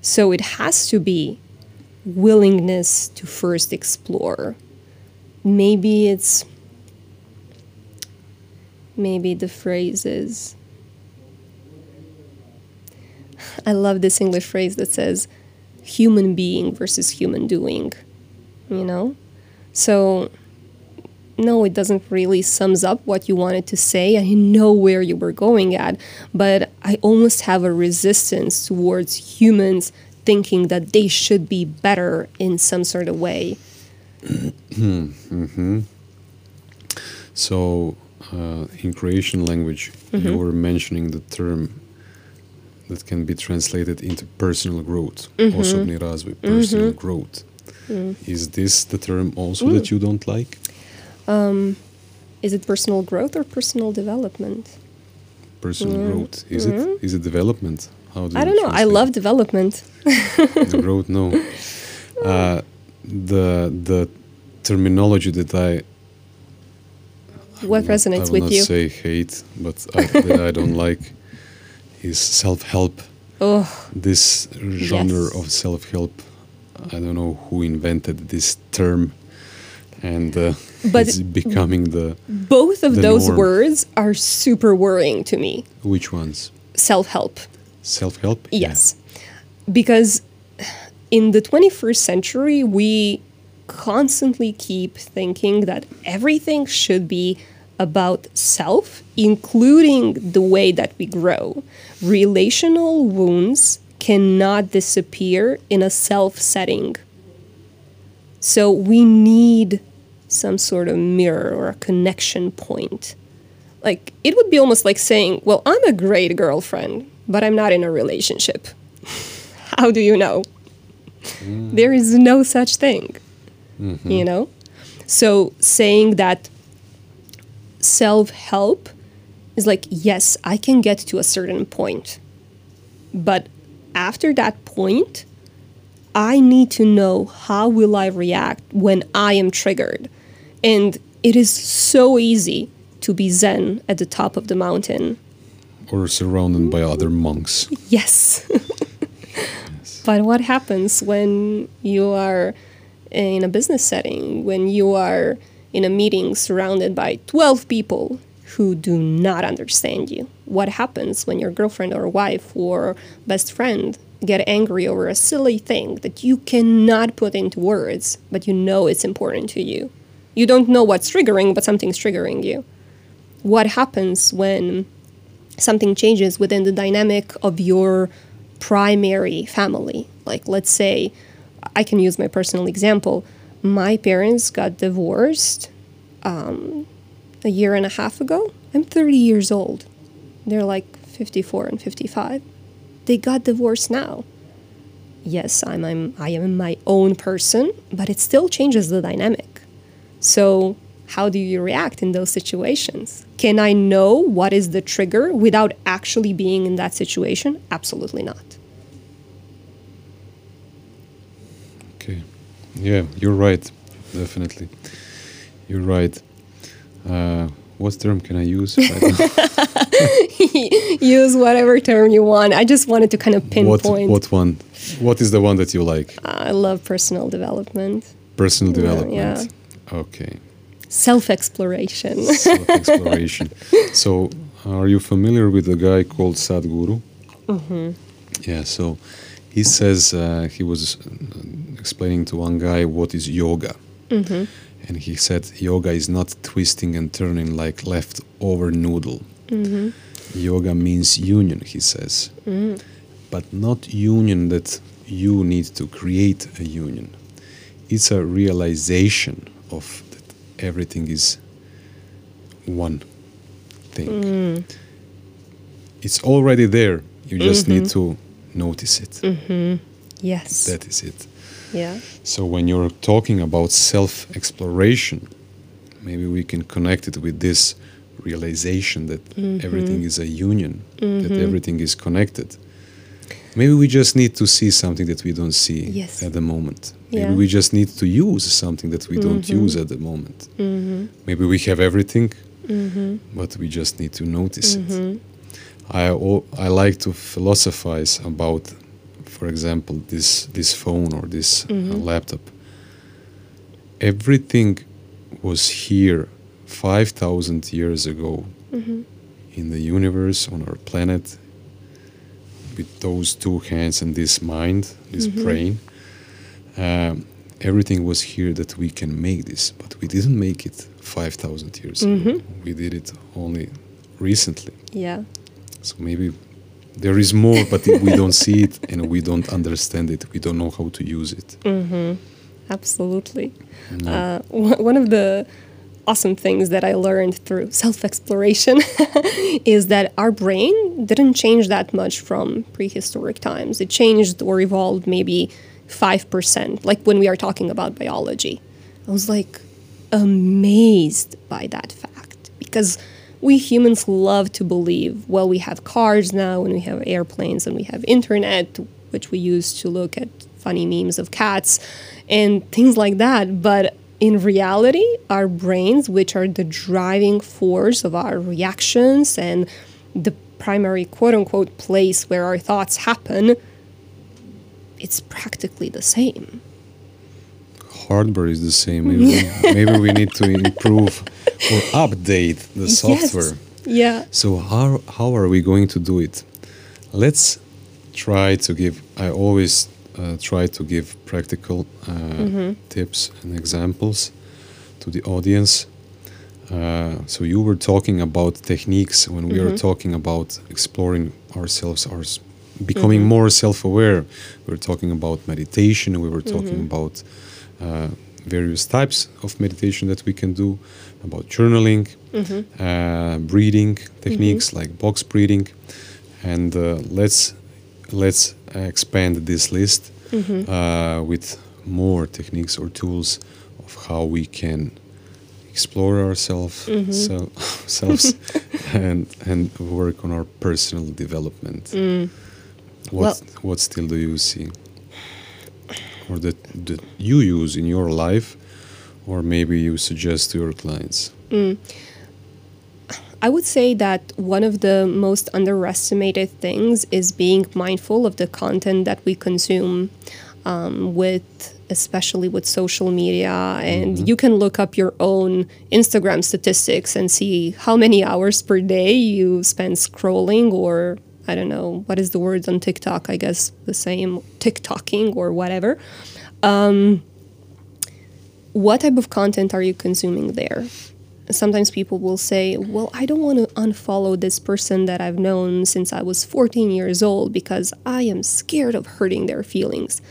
So it has to be willingness to first explore. Maybe it's, maybe the phrase is, I love this English phrase that says human being versus human doing, you know? So, no, it doesn't really sums up what you wanted to say. I know where you were going at, but I almost have a resistance towards humans thinking that they should be better in some sort of way. mm-hmm. So, uh, in Croatian language, Mm-hmm. you were mentioning the term that can be translated into personal growth, Mm-hmm. osobni razvoj, personal growth. Mm. Is this the term also that you don't like? Is it personal growth or personal development? Personal growth. Is it? Is it development? How do Mm-hmm. I don't know. I love development. [LAUGHS] the growth no [LAUGHS] uh, the the terminology that i What resonates I will with not you? say hate but I, that i don't [LAUGHS] like is self-help Oh, this genre Yes. of self-help i don't know who invented this term and uh, But- it's becoming the both of The those norm. words are super worrying to me. which ones Self help. self-help Yes. Because in the 21st century, we constantly keep thinking that everything should be about self, including the way that we grow. Relational wounds cannot disappear in a self setting. So we need some sort of mirror or a connection point. Like, it would be almost like saying, Well, I'm a great girlfriend, but I'm not in a relationship. [LAUGHS] How do you know? Mm. There is no such thing, mm-hmm. you know? So, saying that self help is like, yes, I can get to a certain point, but after that point, I need to know how will I react when I am triggered. And it is so easy to be zen at the top of the mountain. or surrounded by other monks Yes. but what happens when you are in a business setting when you are in a meeting surrounded by 12 people who do not understand you. What happens when your girlfriend or wife or best friend get angry over a silly thing that you cannot put into words, but you know it's important to you? You don't know what's triggering, but something's triggering you. What happens when something changes within the dynamic of your primary family? Like, let's say, I can use my personal example. My parents got divorced um, a year and a half ago. I'm 30 years old. They're like 54 and 55. They got divorced now. Yes, I'm, I'm I am my own person, but it still changes the dynamic. So, how do you react in those situations? Can I know what is the trigger without actually being in that situation? Absolutely not. Okay. Yeah, you're right. Definitely. You're right. Uh, what term can I use? [LAUGHS] use whatever term you want. I just wanted to kind of pinpoint. What, what one? What is the one that you like? I love personal development. Personal development. Yeah. Okay. Self exploration. Self exploration. [LAUGHS] so, are you familiar with a guy called Sadhguru? Mm-hmm. Yeah. So, he says uh, he was uh, explaining to one guy what is yoga. Mm-hmm. And he said yoga is not twisting and turning like leftover noodle. Mm-hmm. Yoga means union, he says. Mm. But not union that you need to create a union. It's a realization of that everything is one thing. Mm. It's already there. You just Mm-hmm. need to notice it. Yes. That is it. Yeah. So when you're talking about self-exploration, maybe we can connect it with this realization that Mm-hmm. everything is a union, that everything is connected. Maybe we just need to see something that we don't see Yes. at the moment. Maybe Yeah. Mm-hmm. we just need to use something that we don't use at the moment. Maybe we have everything, Mm-hmm. but we just need to notice it. I, al- I like to philosophize about, for example, this, this phone or this uh, laptop. Everything was here 5,000 years ago in the universe, on our planet, with those two hands and this mind, this brain. Um, everything was here that we can make this, but we didn't make it 5,000 years ago. We did it only recently. Yeah. So maybe there is more, but we don't see it and we don't understand it. We don't know how to use it. Absolutely. Uh, one one of the awesome things that I learned through self exploration [LAUGHS] is that our brain didn't change that much from prehistoric times. It changed or evolved maybe 5%, like when we are talking about biology. I was like amazed by that fact because we humans love to believe, well, we have cars now and we have airplanes and we have internet, which we use to look at funny memes of cats and things like that. But in reality, our brains, which are the driving force of our reactions and the primary quote unquote place where our thoughts happen, it's practically the same. Hardware is the same. Maybe, we, [LAUGHS] maybe we need to improve or update the software. Yes. Yeah. So how how are we going to do it? Let's try to give. I always uh, try to give practical uh, tips and examples to the audience. Uh, so you were talking about techniques when we are talking about exploring ourselves, our becoming more self-aware. We were talking about meditation. We were talking about uh, various types of meditation that we can do, about journaling, uh, breathing techniques like box breathing, and uh, let's let's expand this list uh, with more techniques or tools of how we can explore ourselves [LAUGHS] so, selves [LAUGHS] and and work on our personal development. What Well- what still do you see? Or that, that you use in your life, or maybe you suggest to your clients? I would say that one of the most underestimated things is being mindful of the content that we consume. um, with especially with social media and you can look up your own instagram statistics and see how many hours per day you spend scrolling or i don't know what is the word on tiktok i guess the same tiktoking or whatever um, what type of content are you consuming there sometimes people will say, Well, I don't want to unfollow this person that I've known since I was 14 years old because I am scared of hurting their feelings.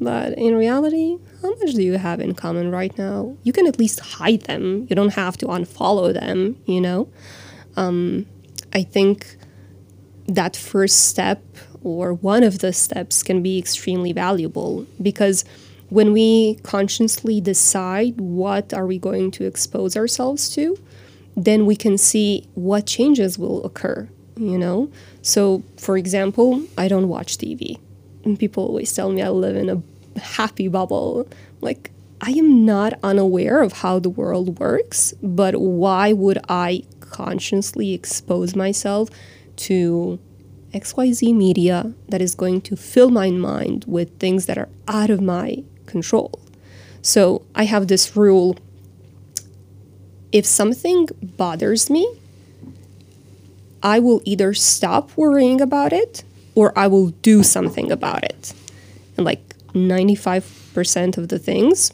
But in reality, how much do you have in common right now? You can at least hide them. You don't have to unfollow them, you know? Um, I think that first step or one of the steps can be extremely valuable because when we consciously decide what are we going to expose ourselves to then we can see what changes will occur you know? So for example i don't watch tv and people always tell me i live in a happy bubble. Like i am not unaware of how the world works but why would i consciously expose myself to xyz media that is going to fill my mind with things that are out of my control. So I have this rule if something bothers me, I will either stop worrying about it or I will do something about it. And like 95% of the things,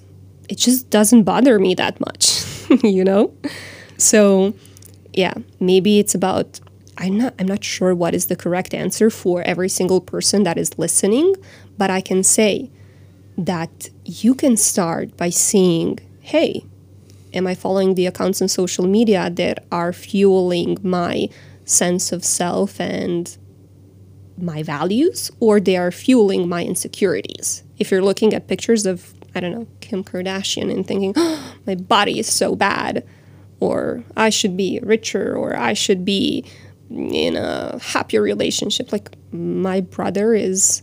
it just doesn't bother me that much, [LAUGHS] you know? So, yeah, maybe it's about I'm not I'm not sure what is the correct answer for every single person that is listening, but I can say that you can start by seeing hey, am I following the accounts on social media that are fueling my sense of self and my values, or they are fueling my insecurities? If you're looking at pictures of, I don't know, Kim Kardashian and thinking, oh, [GASPS] my body is so bad, or I should be richer, or I should be in a happier relationship. Like, my brother is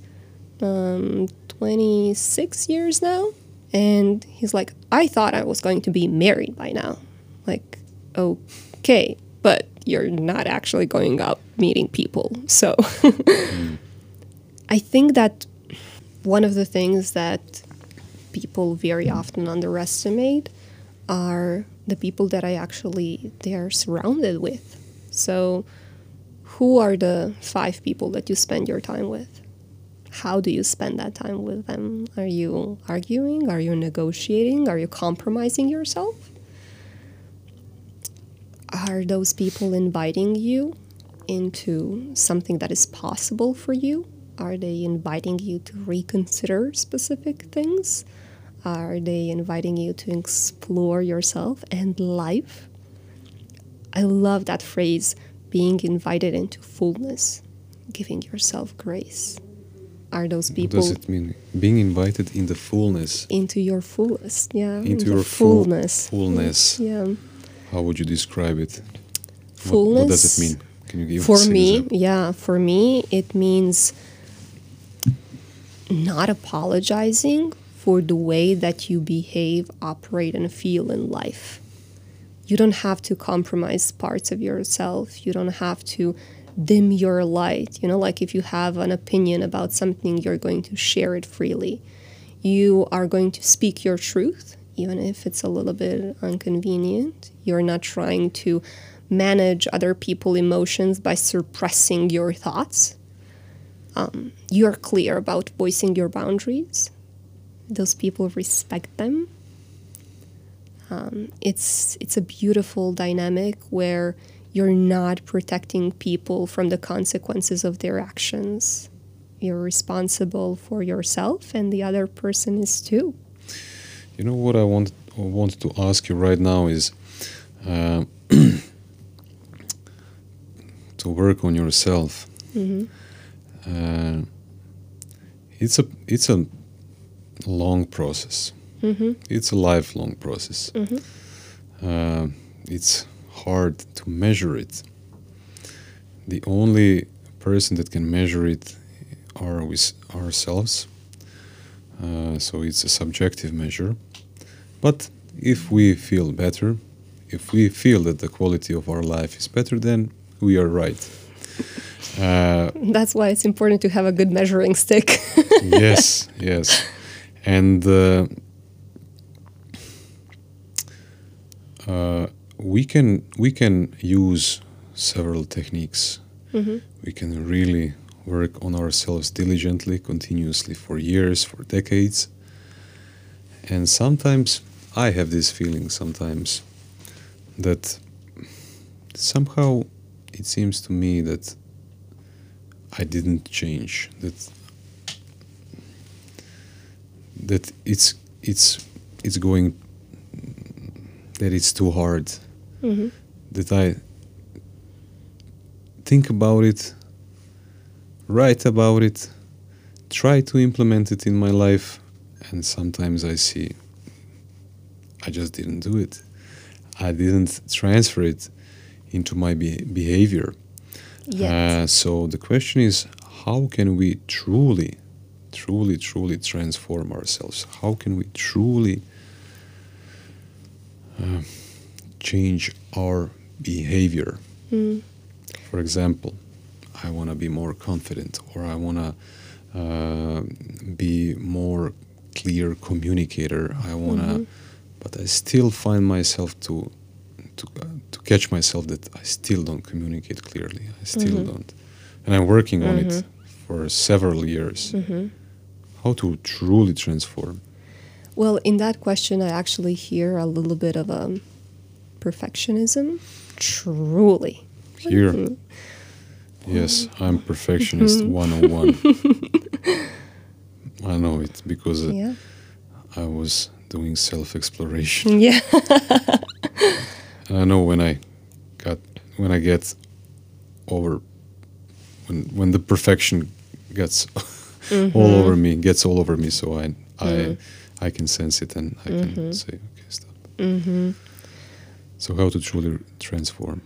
um, 26 years now. And he's like, I thought I was going to be married by now. Like, okay, but you're not actually going out meeting people. So [LAUGHS] I think that one of the things that people very often underestimate are the people that I actually they are surrounded with. So who are the five people that you spend your time with? How do you spend that time with them? Are you arguing? Are you negotiating? Are you compromising yourself? Are those people inviting you into something that is possible for you? Are they inviting you to reconsider specific things? Are they inviting you to explore yourself and life? I love that phrase, being invited into fullness, giving yourself grace are those people. What does it mean? Being invited in the fullness. Into your fullest, yeah. Into your fullness. fullness. Yeah. How would you describe it? Fullness. What, what does it mean? Can you give For me, yeah, for me, it means not apologizing for the way that you behave, operate, and feel in life. You don't have to compromise parts of yourself. You don't have to dim your light. You know, like if you have an opinion about something, you're going to share it freely. You are going to speak your truth, even if it's a little bit inconvenient. You're not trying to manage other people's emotions by suppressing your thoughts. Um, you're clear about voicing your boundaries. Those people respect them. Um, it's it's a beautiful dynamic where you're not protecting people from the consequences of their actions. You're responsible for yourself, and the other person is too. You know what I want want to ask you right now is uh, [CLEARS THROAT] to work on yourself. Mm-hmm. Uh, it's a it's a long process. Mm-hmm. It's a lifelong process. Mm-hmm. Uh, it's hard to measure it. The only person that can measure it are with ourselves. Uh, so it's a subjective measure. But if we feel better, if we feel that the quality of our life is better, then we are right. Uh, That's why it's important to have a good measuring stick. [LAUGHS] yes, yes, and uh, uh, we can we can use several techniques. Mm-hmm. We can really work on ourselves diligently, continuously for years, for decades, and sometimes I have this feeling sometimes that somehow it seems to me that I didn't change that that it's it's it's going that it's too hard Mm-hmm. that I think about it write about it try to implement it in my life and sometimes I see I just didn't do it I didn't transfer it into my be- behavior uh, so the question is, how can we truly, truly, truly transform ourselves? How can we truly uh, change our behavior? Mm. For example, I want to be more confident, or I want to uh, be more clear communicator. I want to, Mhm. but I still find myself to to uh, to catch myself that I still don't communicate clearly. I still Mhm. don't, and I'm working on it Mhm. for several years. Mm-hmm. How to truly transform? Well, in that question, I actually hear a little bit of um, perfectionism. Truly. Here, yes, I'm perfectionist mm-hmm. 101. [LAUGHS] I know it because uh, Yeah. I was doing self exploration. [LAUGHS] Yeah. And I know when I got when I get over when when the perfection gets [LAUGHS] all mm-hmm. over me, gets all over me, so I I mm. I can sense it and I can mm-hmm. say, okay, stop. So how to truly transform?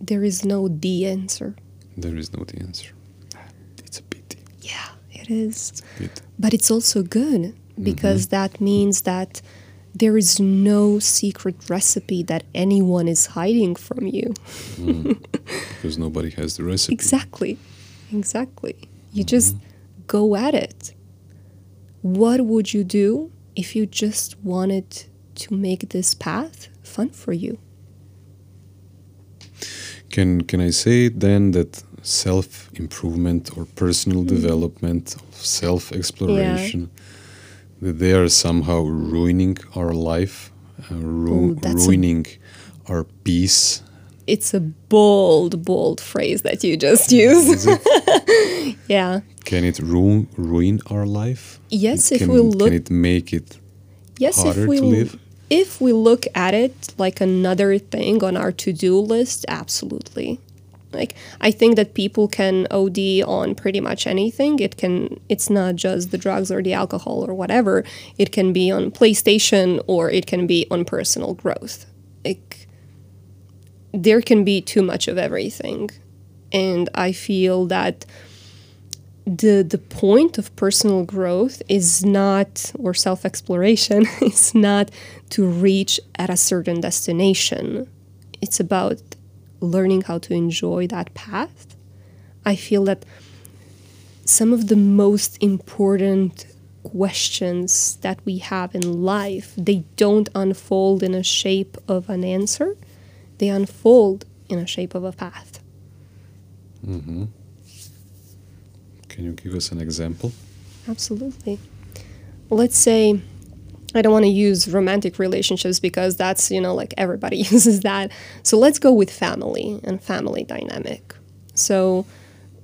There is no the answer. There is no the answer. [SIGHS] It's a pity. Yeah, it is. Pity. But it's also good because that means that there is no secret recipe that anyone is hiding from you. Mm. [LAUGHS] because nobody has the recipe. Exactly. Exactly. You just go at it. What would you do if you just wanted to make this path fun for you? Can can I say then that self improvement or personal Mm-hmm. development, self exploration, that they are somehow ruining our life, uh, ru- Oh, that's a- ruining our peace? It's a bold, bold phrase that you just used. [LAUGHS] Yeah. can it ruin ruin our life? Yes, if can, we look can it make it Yes, harder if we to live? If we look at it like another thing on our to-do list, absolutely. Like I think that people can OD on pretty much anything. It can it's not just the drugs or the alcohol or whatever. It can be on PlayStation or it can be on personal growth. Like there can be too much of everything. And I feel that the the point of personal growth is not or self-exploration [LAUGHS] is not to reach at a certain destination. It's about learning how to enjoy that path. I feel that some of the most important questions that we have in life they don't unfold in a shape of an answer. They unfold in a shape of a path. Hmm Can you give us an example? Absolutely. Let's say I don't want to use romantic relationships because that's, you know, like everybody [LAUGHS] uses that. So let's go with family and family dynamic. So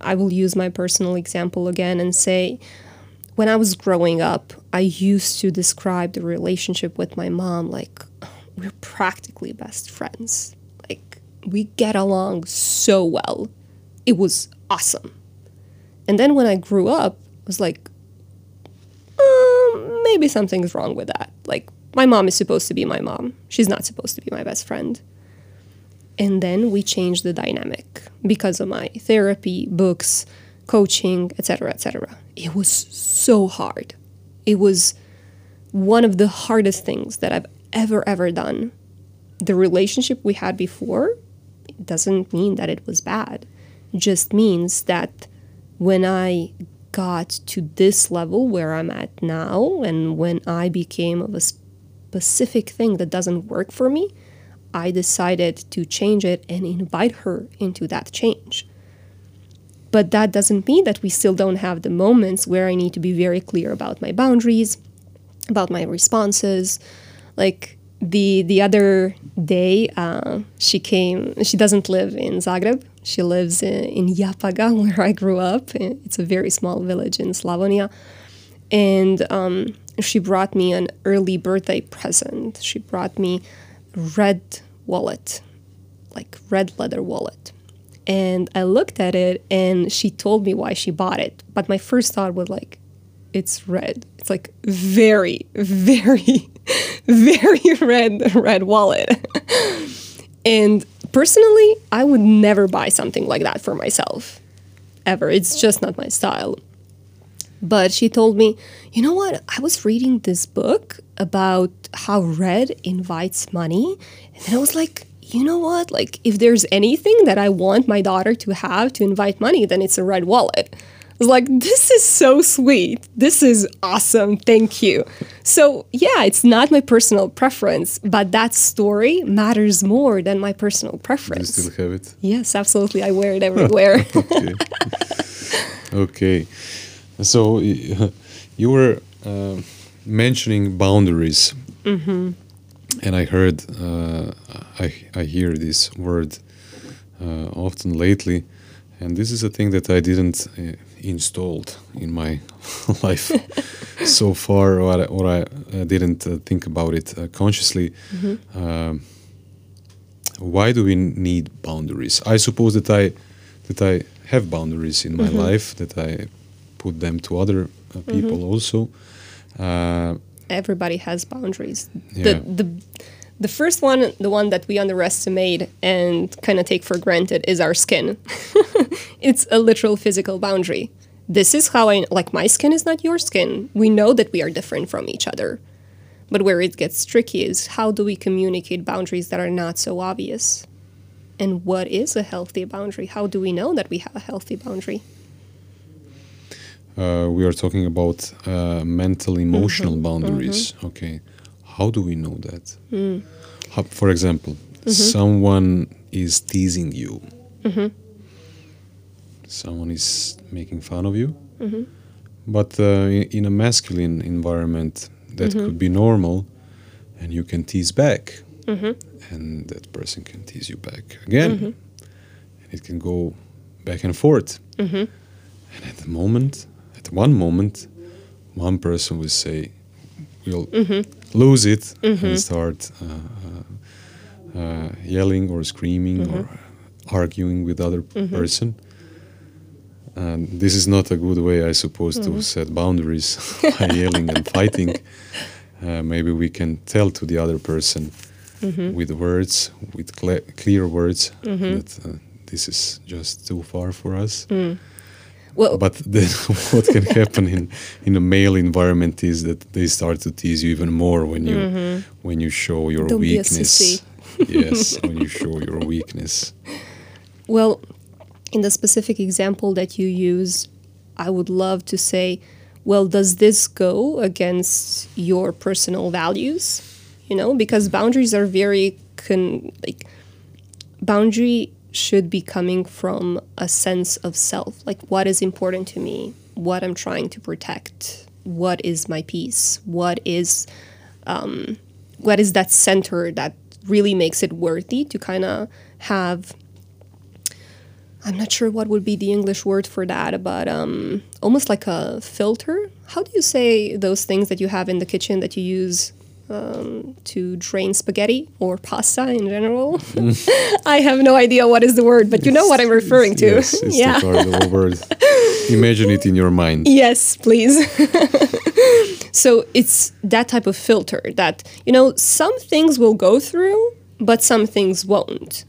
I will use my personal example again and say when I was growing up, I used to describe the relationship with my mom like oh, we're practically best friends. Like we get along so well. It was awesome. And then when I grew up, I was like, um, maybe something's wrong with that. Like, my mom is supposed to be my mom. She's not supposed to be my best friend. And then we changed the dynamic because of my therapy, books, coaching, etc., etc. It was so hard. It was one of the hardest things that I've ever, ever done. The relationship we had before doesn't mean that it was bad. It just means that when I got to this level where I'm at now, and when I became of a specific thing that doesn't work for me, I decided to change it and invite her into that change. But that doesn't mean that we still don't have the moments where I need to be very clear about my boundaries, about my responses. Like the the other day, uh, she came. She doesn't live in Zagreb. She lives in, in Japaga, [LAUGHS] where I grew up. It's a very small village in Slavonia, and um, she brought me an early birthday present. She brought me red wallet, like red leather wallet. And I looked at it and she told me why she bought it. But my first thought was like, it's red. It's like very, [LAUGHS] very, [LAUGHS] very red, red wallet. and personally, I would never buy something like that for myself. Ever. It's just not my style. But she told me, you know what? I was reading this book about how red invites money. And I was like, you know what? Like, if there's anything that I want my daughter to have to invite money, then it's a red wallet. Was like, this is so sweet. This is awesome. Thank you. So, yeah, it's not my personal preference, but that story matters more than my personal preference. Do you still have it? Yes, absolutely. I wear it [LAUGHS] everywhere. okay. [LAUGHS] okay. So, [LAUGHS] you were uh, mentioning boundaries. Mm-hmm. And I heard, uh, I, I hear this word uh, often lately, and this is a thing that I didn't uh, installed in my [LAUGHS] life so far, or I, or I didn't uh, think about it uh, consciously. Mm-hmm. Um, why do we need boundaries? I suppose that I that I have boundaries in my Mm-hmm. life that I put them to other uh, people also. Uh, Everybody has boundaries. Yeah. The the the first one, the one that we underestimate and kind of take for granted, is our skin. [LAUGHS] it's a literal physical boundary. This is how I like my skin is not your skin. We know that we are different from each other. But where it gets tricky is how do we communicate boundaries that are not so obvious? And what is a healthy boundary? How do we know that we have a healthy boundary? uh, we are talking about uh, mental emotional mm-hmm. boundaries mm-hmm. okay how do we know that mm. how, for example mm-hmm. someone is teasing you someone is making fun of you. Mm-hmm. But uh, in, a masculine environment that mm-hmm. could be normal and you can tease back. Mm-hmm. And that person can tease you back again. And it can go back and forth. And at the moment at one moment one person will say "We'll lose it and start uh, uh, uh, yelling or screaming or arguing with other person and this is not a good way i suppose to set boundaries [LAUGHS] by yelling and fighting. Uh, maybe we can tell to the other person with words with cle clear words that uh, this is just too far for us. Well, but then [LAUGHS] what can happen in in a male environment is that they start to tease you even more when you when you show your Don't weakness. yes, when you [LAUGHS] show your weakness. Well, in the specific example that you use, I would love to say, well, does this go against your personal values? You know, because boundaries are very con- like boundary should be coming from a sense of self, like what is important to me, what I'm trying to protect, what is my peace, what is um, what is that center that really makes it worthy to kind of have I'm not sure what would be the English word for that, but um, almost like a filter. How do you say those things that you have in the kitchen that you use um, to drain spaghetti or pasta in general? [LAUGHS] I have no idea what is the word, but you know what I'm referring to. Yes, it's yeah. the word. [LAUGHS] Imagine it in your mind. Yes, please. [LAUGHS] so it's that type of filter that, you know, some things will go through, but some things won't.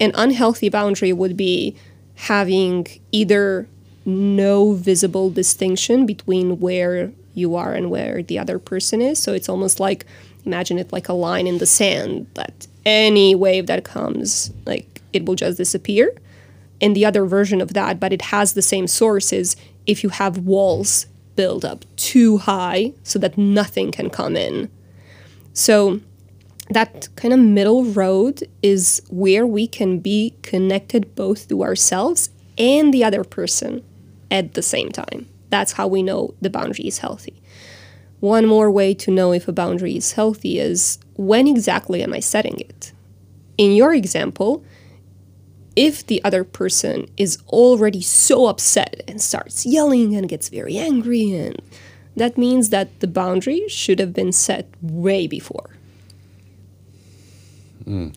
An unhealthy boundary would be having either no visible distinction between where you are and where the other person is. So it's almost like imagine it like a line in the sand that any wave that comes, like it will just disappear. And the other version of that, but it has the same sources, if you have walls built up too high so that nothing can come in. So that kind of middle road is where we can be connected both to ourselves and the other person at the same time. That's how we know the boundary is healthy. One more way to know if a boundary is healthy is when exactly am I setting it? In your example, if the other person is already so upset and starts yelling and gets very angry and that means that the boundary should have been set way before. Mm.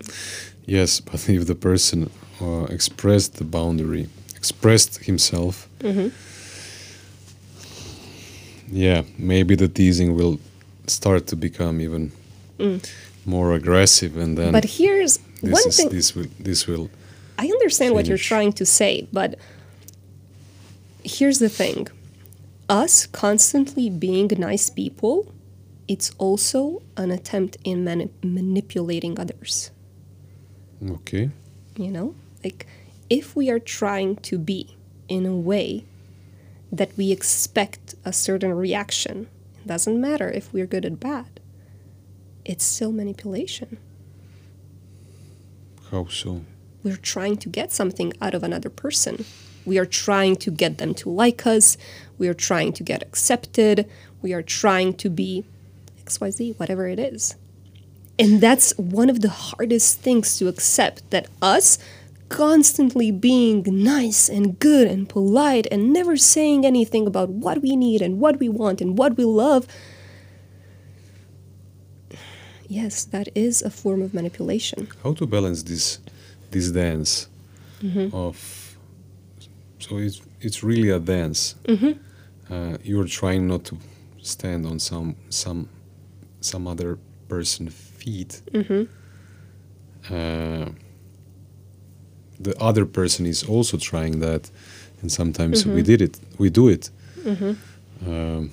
Yes, but if the person uh, expressed the boundary, expressed himself, mm-hmm. yeah, maybe the teasing will start to become even mm. more aggressive, and then. But here's this one is, thing. This will. This will. I understand what you're trying to say, but here's the thing: us constantly being nice people it's also an attempt in mani- manipulating others. Okay. You know, like if we are trying to be in a way that we expect a certain reaction, it doesn't matter if we're good or bad, it's still manipulation. How so? We're trying to get something out of another person. We are trying to get them to like us. We are trying to get accepted. We are trying to be XYZ, whatever it is. And that's one of the hardest things to accept that us constantly being nice and good and polite and never saying anything about what we need and what we want and what we love. Yes, that is a form of manipulation. How to balance this this dance mm-hmm. of so it's it's really a dance. Mm-hmm. Uh, you're trying not to stand on some some some other person feet mm-hmm. uh, the other person is also trying that and sometimes mm-hmm. we did it we do it mm-hmm. um,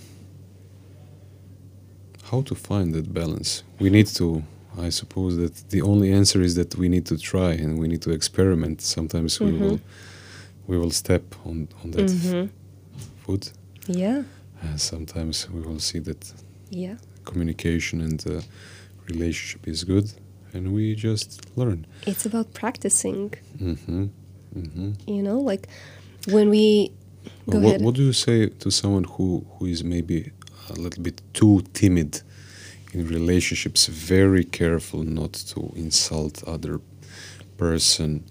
how to find that balance we need to i suppose that the only answer is that we need to try and we need to experiment sometimes we mm-hmm. will we will step on on that f- mm-hmm. foot yeah uh, sometimes we will see that yeah communication and uh, relationship is good and we just learn it's about practicing mm-hmm. Mm-hmm. you know like when we well, what, what, do you say to someone who who is maybe a little bit too timid in relationships very careful not to insult other person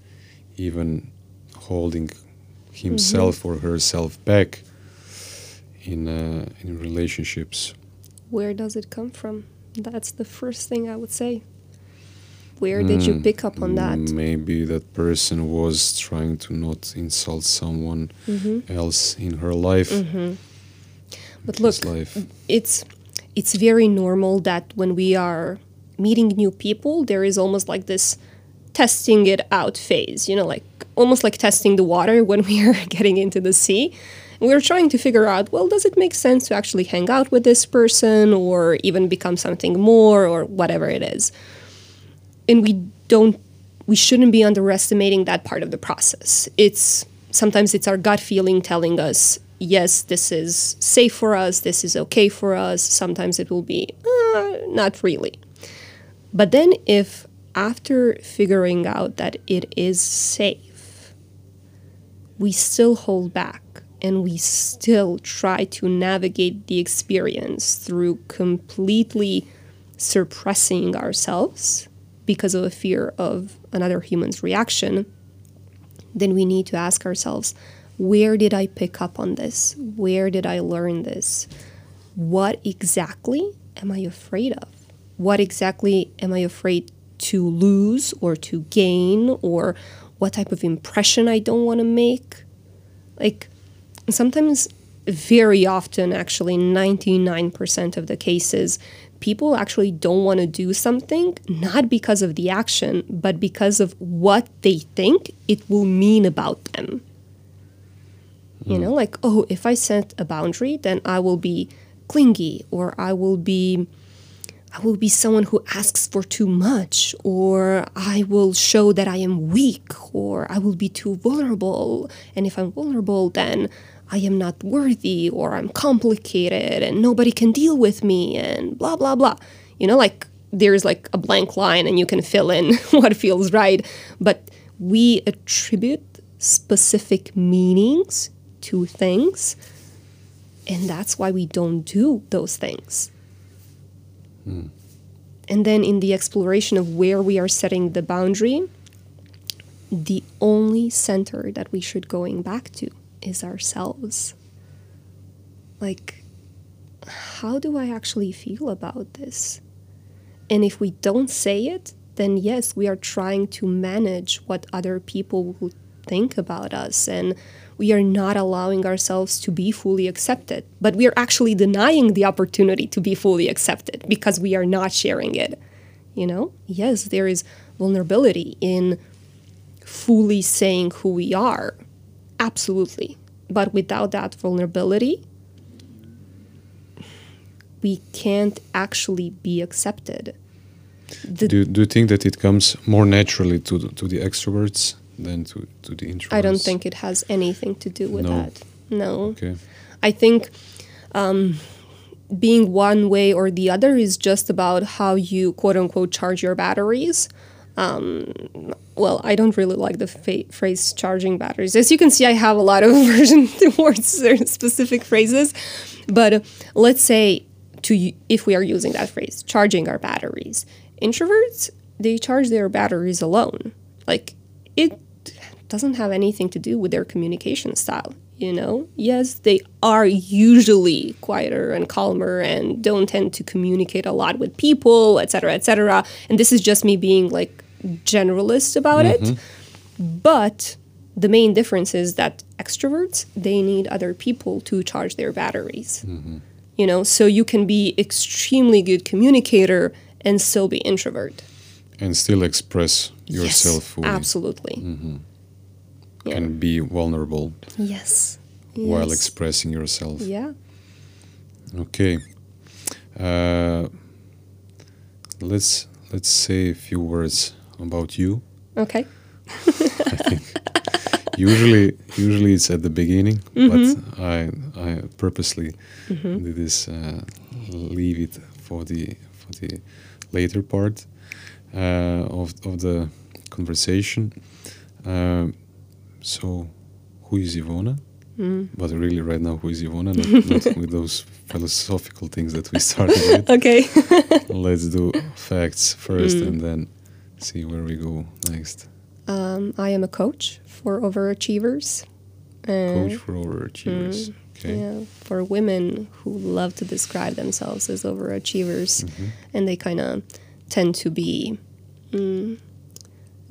even holding himself mm-hmm. or herself back in uh, in relationships where does it come from? That's the first thing I would say. Where mm, did you hmm. pick up on that? Maybe that person was trying to not insult someone mm-hmm. else in her life. Mm-hmm. But look, life. it's it's very normal that when we are meeting new people, there is almost like this testing it out phase. You know, like almost like testing the water [LAUGHS] when we are getting into the sea we are trying to figure out well, does it make sense to actually hang out with this person or even become something more or whatever it is? And we don't, we shouldn't be underestimating that part of the process. It's sometimes it's our gut feeling telling us, yes, this is safe for us, this is okay for us. Sometimes it will be, uh, not really. But then if after figuring out that it is safe, we still hold back and we still try to navigate the experience through completely suppressing ourselves because of a fear of another human's reaction, then we need to ask ourselves where did I pick up on this? Where did I learn this? What exactly am I afraid of? What exactly am I afraid to lose or to gain? Or what type of impression I don't want to make? Like, sometimes very often actually 99% of the cases people actually don't want to do something not because of the action but because of what they think it will mean about them mm. you hmm. know like oh if i set a boundary then i will be clingy or i will be I will be someone who asks for too much, or I will show that I am weak, or I will be too vulnerable. And if I'm vulnerable, then I am not worthy or I'm complicated and nobody can deal with me and blah, blah, blah. You know, like there's like a blank line and you can fill in [LAUGHS] what feels right. But we attribute specific meanings to things. And that's why we don't do those things. Hmm. And then in the exploration of where we are setting the boundary, the only center that we should going back to is ourselves. Like, how do I actually feel about this? And if we don't say it, then yes, we are trying to manage what other people will think about us and we are not allowing ourselves to be fully accepted. But we are actually denying the opportunity to be fully accepted because we are not sharing it. You know? Yes, there is vulnerability in fully saying who we are. Absolutely. But without that vulnerability, we can't actually be accepted. The, Do, do you think that it comes more naturally to the, to the extroverts than to, to the introverts? I don't think it has anything to do with No. that. No. Okay. I think um, being one way or the other is just about how you quote unquote charge your batteries. Um, well, I don't really like the fa- phrase charging batteries. As you can see, I have a lot of [LAUGHS] aversion towards certain specific phrases. But let's say, to if we are using that phrase, charging our batteries, introverts they charge their batteries alone. Like it doesn't have anything to do with their communication style. You know, yes, they are usually quieter and calmer and don't tend to communicate a lot with people, etc., etc. And this is just me being like generalist about it. Mm-hmm. But the main difference is that extroverts they need other people to charge their batteries. Mm-hmm. You know, so you can be extremely good communicator and still be introvert. And still express yourself yes, fully absolutely. Mm-hmm. Yeah. and be vulnerable Yes. while Yes. expressing yourself. Yeah. Okay. Uh, let's let's say a few words about you. Okay. [LAUGHS] Usually, usually it's at the beginning, Mm-hmm. but I I purposely did this. Uh, leave it for the for the later part uh, of of the conversation. Um so, who is Ivona? Mm. But really, right now, who is Ivona? Not, not [LAUGHS] with those philosophical things that we started with. [LAUGHS] Okay. Let's do facts first Mm. and then see where we go next. um, I am a coach for overachievers. Coach for overachievers. Okay. Mm. Yeah, for women who love to describe themselves as overachievers, Mm-hmm. and they kind of tend to be mm,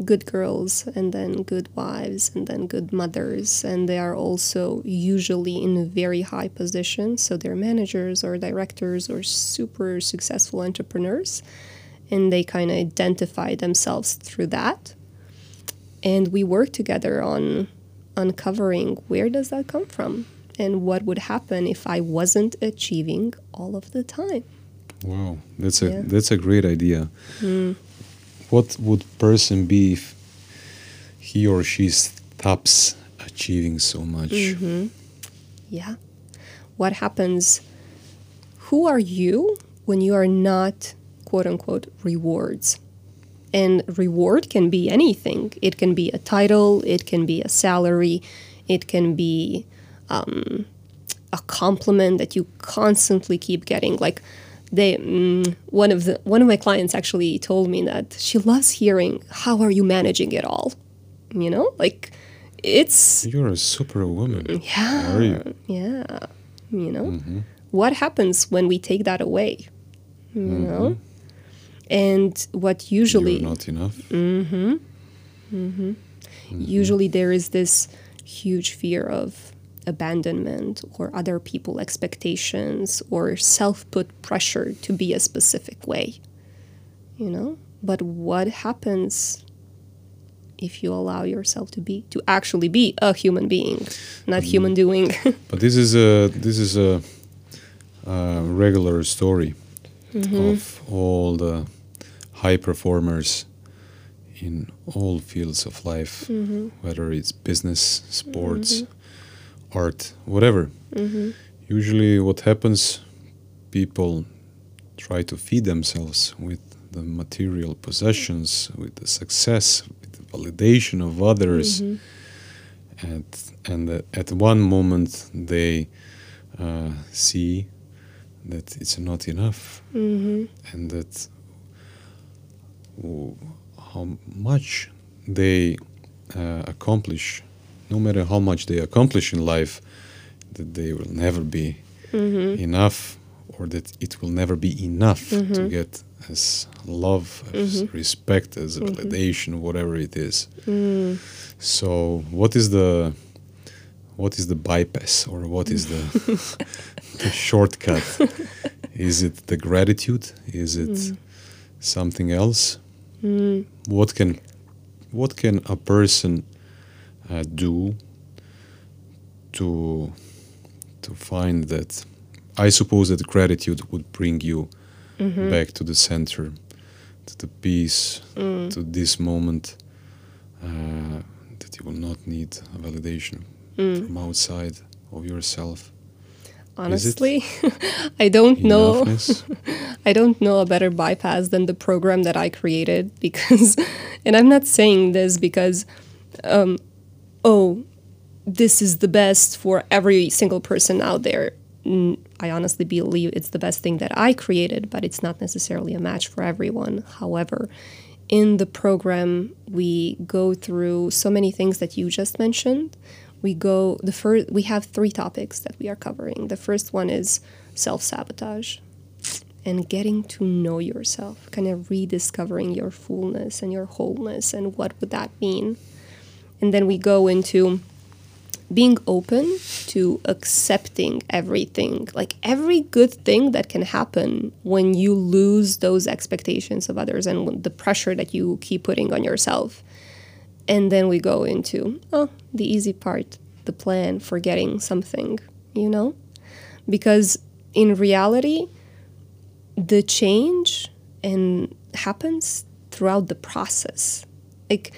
good girls, and then good wives, and then good mothers, and they are also usually in a very high position. So they're managers or directors or super successful entrepreneurs, and they kind of identify themselves through that. And we work together on uncovering where does that come from and what would happen if I wasn't achieving all of the time. Wow, that's a Yeah. that's a great idea. What would person be if he or she stops achieving so much? Mm-hmm. Yeah. What happens? Who are you when you are not quote unquote rewards? And reward can be anything. It can be a title, it can be a salary, it can be um, a compliment that you constantly keep getting. Like they, mm, one of the one of my clients actually told me that she loves hearing, "How are you managing it all?" You know, like it's You're a superwoman. yeah. You? Yeah. You know? Mm-hmm. What happens when we take that away? You know? And what usually You're not enough. Mm-hmm. Mm-hmm. Mm-hmm. usually there is this huge fear of abandonment or other people expectations or self-put pressure to be a specific way. You know? But what happens if you allow yourself to be to actually be a human being, not mm. human doing? [LAUGHS] But this is a this is a, a regular story Mm-hmm. of all the high performers in all fields of life, Mm-hmm. whether it's business, sports, art, whatever. Usually, what happens, people try to feed themselves with the material possessions, with the success, with the validation of others. And, and uh, at one moment, they uh, see that it's not enough and that how much they uh, accomplish, no matter how much they accomplish in life, that they will never be mm-hmm. enough, or that it will never be enough to mm-hmm. get as love, as mm-hmm. respect, as validation, whatever it is. Mm. So, what is the what is the bypass, or what is the [LAUGHS] the shortcut? Is it the gratitude? Is it mm. something else? What can what can a person uh, do to to find that? I suppose that gratitude would bring you back to the center, to the peace, to this moment uh, that you will not need a validation from outside of yourself. Honestly, [LAUGHS] I don't know. [LAUGHS] I don't know a better bypass than the program that I created [LAUGHS] because, and I'm not saying this because, um, oh, this is the best for every single person out there. i honestly believe it's the best thing that I created, but it's not necessarily a match for everyone. However, in the program, we go through so many things that you just mentioned. We go the first. We have three topics that we are covering. The first one is self sabotage and getting to know yourself, kind of rediscovering your fullness and your wholeness and what would that mean. And then we go into being open to accepting everything, like every good thing that can happen when you lose those expectations of others and the pressure that you keep putting on yourself. And then we go into, oh, the easy part, the plan for getting something, you know? Because in reality, the change and happens throughout the process. Like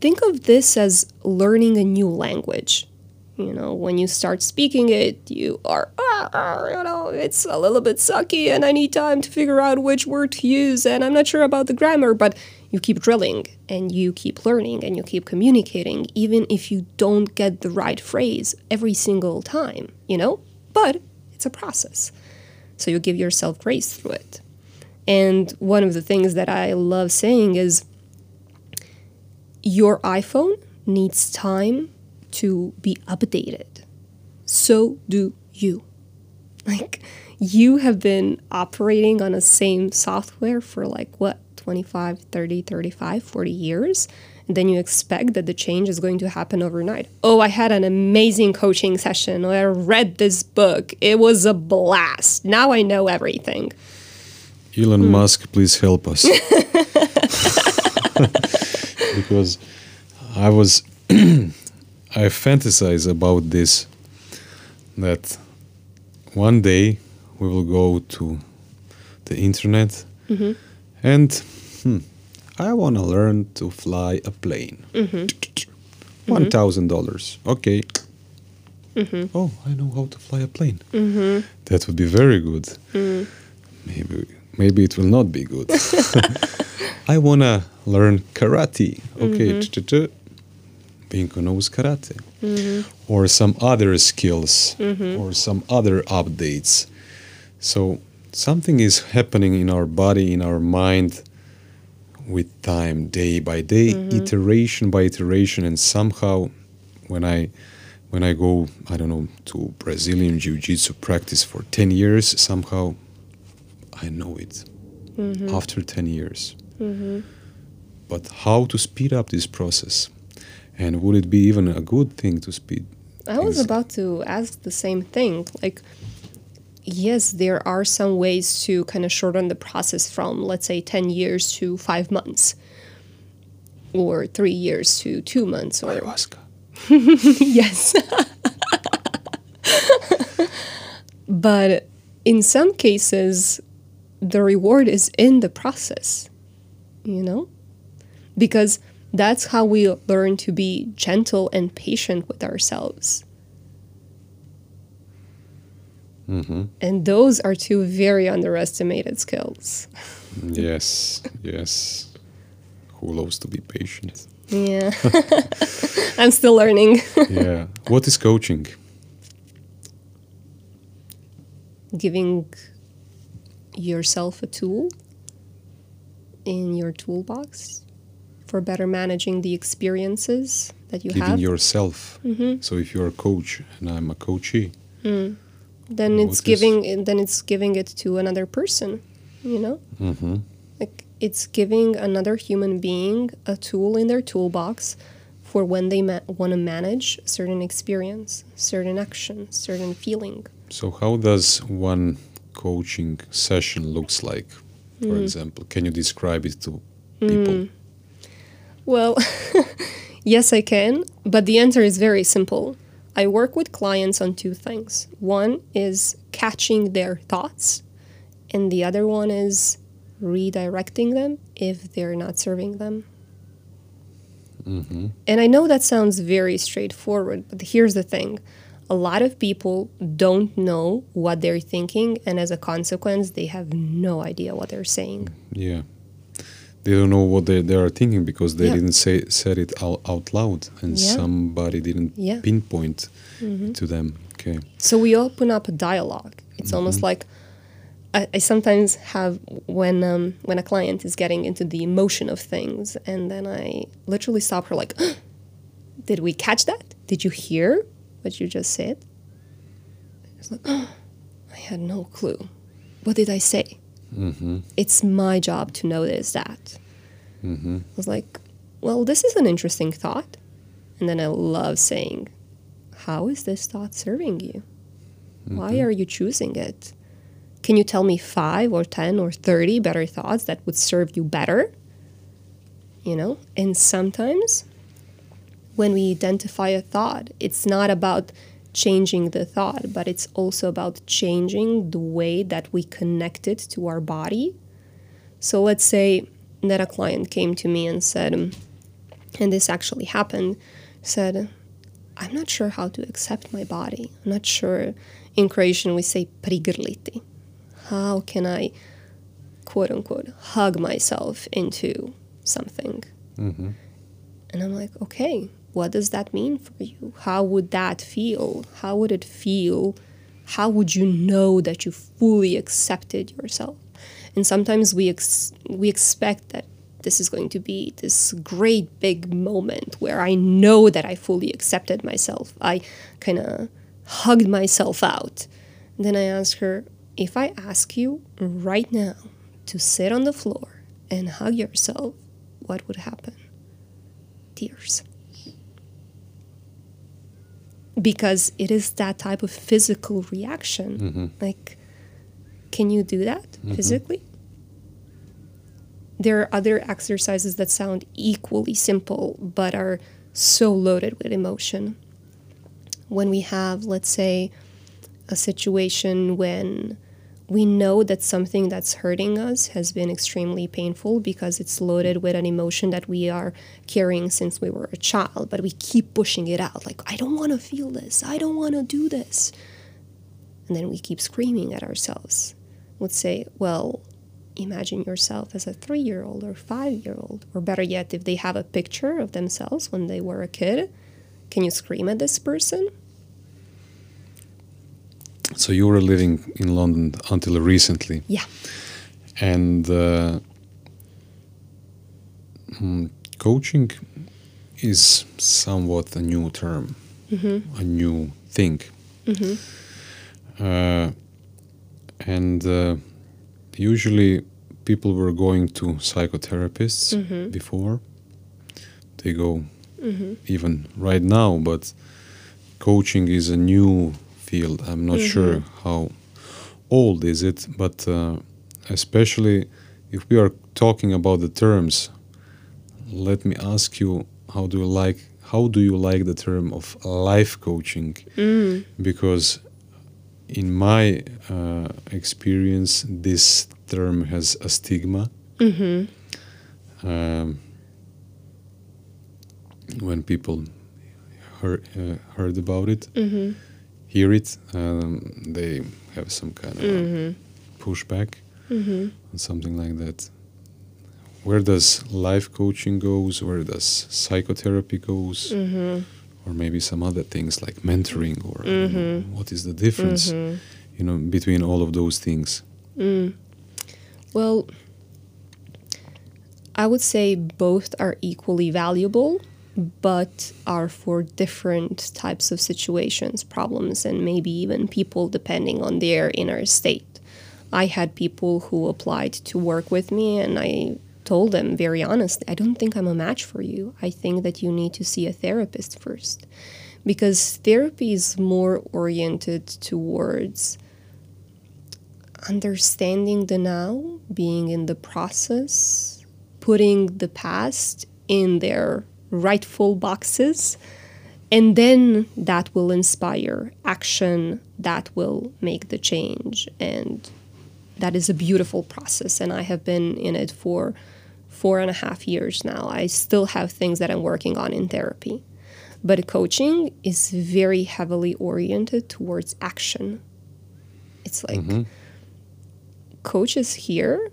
think of this as learning a new language. You know, when you start speaking it, you are, ah, ah, you know, it's a little bit sucky and I need time to figure out which word to use and I'm not sure about the grammar, but you keep drilling and you keep learning and you keep communicating, even if you don't get the right phrase every single time, you know? But it's a process. So you give yourself grace through it. And one of the things that I love saying is your iPhone needs time to be updated. So do you. Like, you have been operating on the same software for like what, 25, 30, 35, 40 years? And then you expect that the change is going to happen overnight. Oh, I had an amazing coaching session. I read this book. It was a blast. Now I know everything. Elon hmm. Musk, please help us. [LAUGHS] [LAUGHS] because I was, [CLEARS THROAT] I fantasize about this that one day we will go to the internet mm-hmm. And hmm, I want to learn to fly a plane. Mm-hmm. Mm-hmm. One thousand dollars. Okay. Mm-hmm. Oh, I know how to fly a plane. That would be very good. Mm. Maybe maybe it will not be good. [LAUGHS] I wanna learn karate. Okay, ch-ch-ch. Binko knows karate. Or some other skills or some other updates. So something is happening in our body, in our mind with time, day by day, mm-hmm. iteration by iteration, and somehow when I when I go, I don't know, to Brazilian Jiu-Jitsu practice for 10 years, somehow I know it mm-hmm. after 10 years. Mm-hmm. But how to speed up this process? And would it be even a good thing to speed? I was about to ask the same thing. Like, yes, there are some ways to kind of shorten the process from, let's say, 10 years to five months, or three years to two months, or Ayahuasca. [LAUGHS] yes. [LAUGHS] but in some cases, the reward is in the process, you know? Because that's how we learn to be gentle and patient with ourselves. Mm-hmm. And those are two very underestimated skills. Yes, yes. Who loves to be patient? Yeah. [LAUGHS] I'm still learning. [LAUGHS] yeah. What is coaching? Giving yourself a tool in your toolbox for better managing the experiences that you Giving have. Giving yourself. Mm-hmm. So if you're a coach and I'm a coachee, mm. Then it's giving then it's giving it to another person, you know? hmm Like it's giving another human being a tool in their toolbox for when they ma- want to manage certain experience, certain action, certain feeling. So how does one coaching session looks like? For example, can you describe it to people? Well, [LAUGHS] yes, I can, but the answer is very simple. I work with clients on two things. One is catching their thoughts, and the other one is redirecting them if they're not serving them. Mm-hmm. And I know that sounds very straightforward, but here's the thing a lot of people don't know what they're thinking, and as a consequence, they have no idea what they're saying. Yeah. They don't know what they, they are thinking because they Yeah. didn't say said it out, out loud and Yeah. somebody didn't Yeah. Mm-hmm. pinpoint to them. Okay. So we open up a dialogue. It's almost like I, I sometimes have when um, when a client is getting into the emotion of things, and then I literally stop her like, "Did we catch that? Did you hear what you just said?" It's like, "I had no clue. What did I say?" Mm-hmm. It's my job to notice that. Mm-hmm. I was like, well, this is an interesting thought. And then I love saying, how is this thought serving you? Why are you choosing it? Can you tell me five or 10 or 30 better thoughts that would serve you better? You know? And sometimes when we identify a thought, it's not about changing the thought, but it's also about changing the way that we connect it to our body. So let's say that a client came to me and said, and this actually happened, said, I'm not sure how to accept my body. I'm not sure. In Croatian, we say prigrliti. How can I, quote unquote, hug myself into something? Mm-hmm. And I'm like, okay, what does that mean for you? How would that feel? How would it feel? How would you know that you fully accepted yourself? And sometimes we ex- we expect that this is going to be this great big moment where I know that I fully accepted myself. I kind of hugged myself out. And then I ask her, if I ask you right now to sit on the floor and hug yourself, what would happen? Tears. Because it is that type of physical reaction. Mm-hmm. Like, can you do that physically? There are other exercises that sound equally simple but are so loaded with emotion. When we have, let's say, a situation when we know that something that's hurting us has been extremely painful because it's loaded with an emotion that we are carrying since we were a child, but we keep pushing it out like, I don't want to feel this, I don't want to do this. And then we keep screaming at ourselves. Would say, well, imagine yourself as a three year old or five year old, or better yet, if they have a picture of themselves when they were a kid, can you scream at this person? So you were living in London until recently, Yeah. and uh, mm, coaching is somewhat a new term, a new thing, uh, and uh, usually people were going to psychotherapists before. They go even right now, but coaching is a new field. I'm not sure how old is it, but uh, especially if we are talking about the terms, let me ask you how do you like how do you like the term of life coaching? Because in my uh, experience, this term has a stigma. Um, when people heard, uh, heard about it, hear it, um, they have some kind of Mm-hmm. pushback on something like that. Where does life coaching goes? Where does psychotherapy goes? Mm-hmm. Or maybe some other things like mentoring, or you know, what is the difference, you know, between all of those things? Well, I would say both are equally valuable, but are for different types of situations, problems, and maybe even people depending on their inner state. I had people who applied to work with me, and I told them very honestly, I don't think I'm a match for you. I think that you need to see a therapist first. Because therapy is more oriented towards understanding the now, being in the process, putting the past in their rightful boxes, and then that will inspire action that will make the change. And that is a beautiful process. And I have been in it for four and a half years now. I still have things that I'm working on in therapy. But coaching is very heavily oriented towards action. It's like mm-hmm. coach is here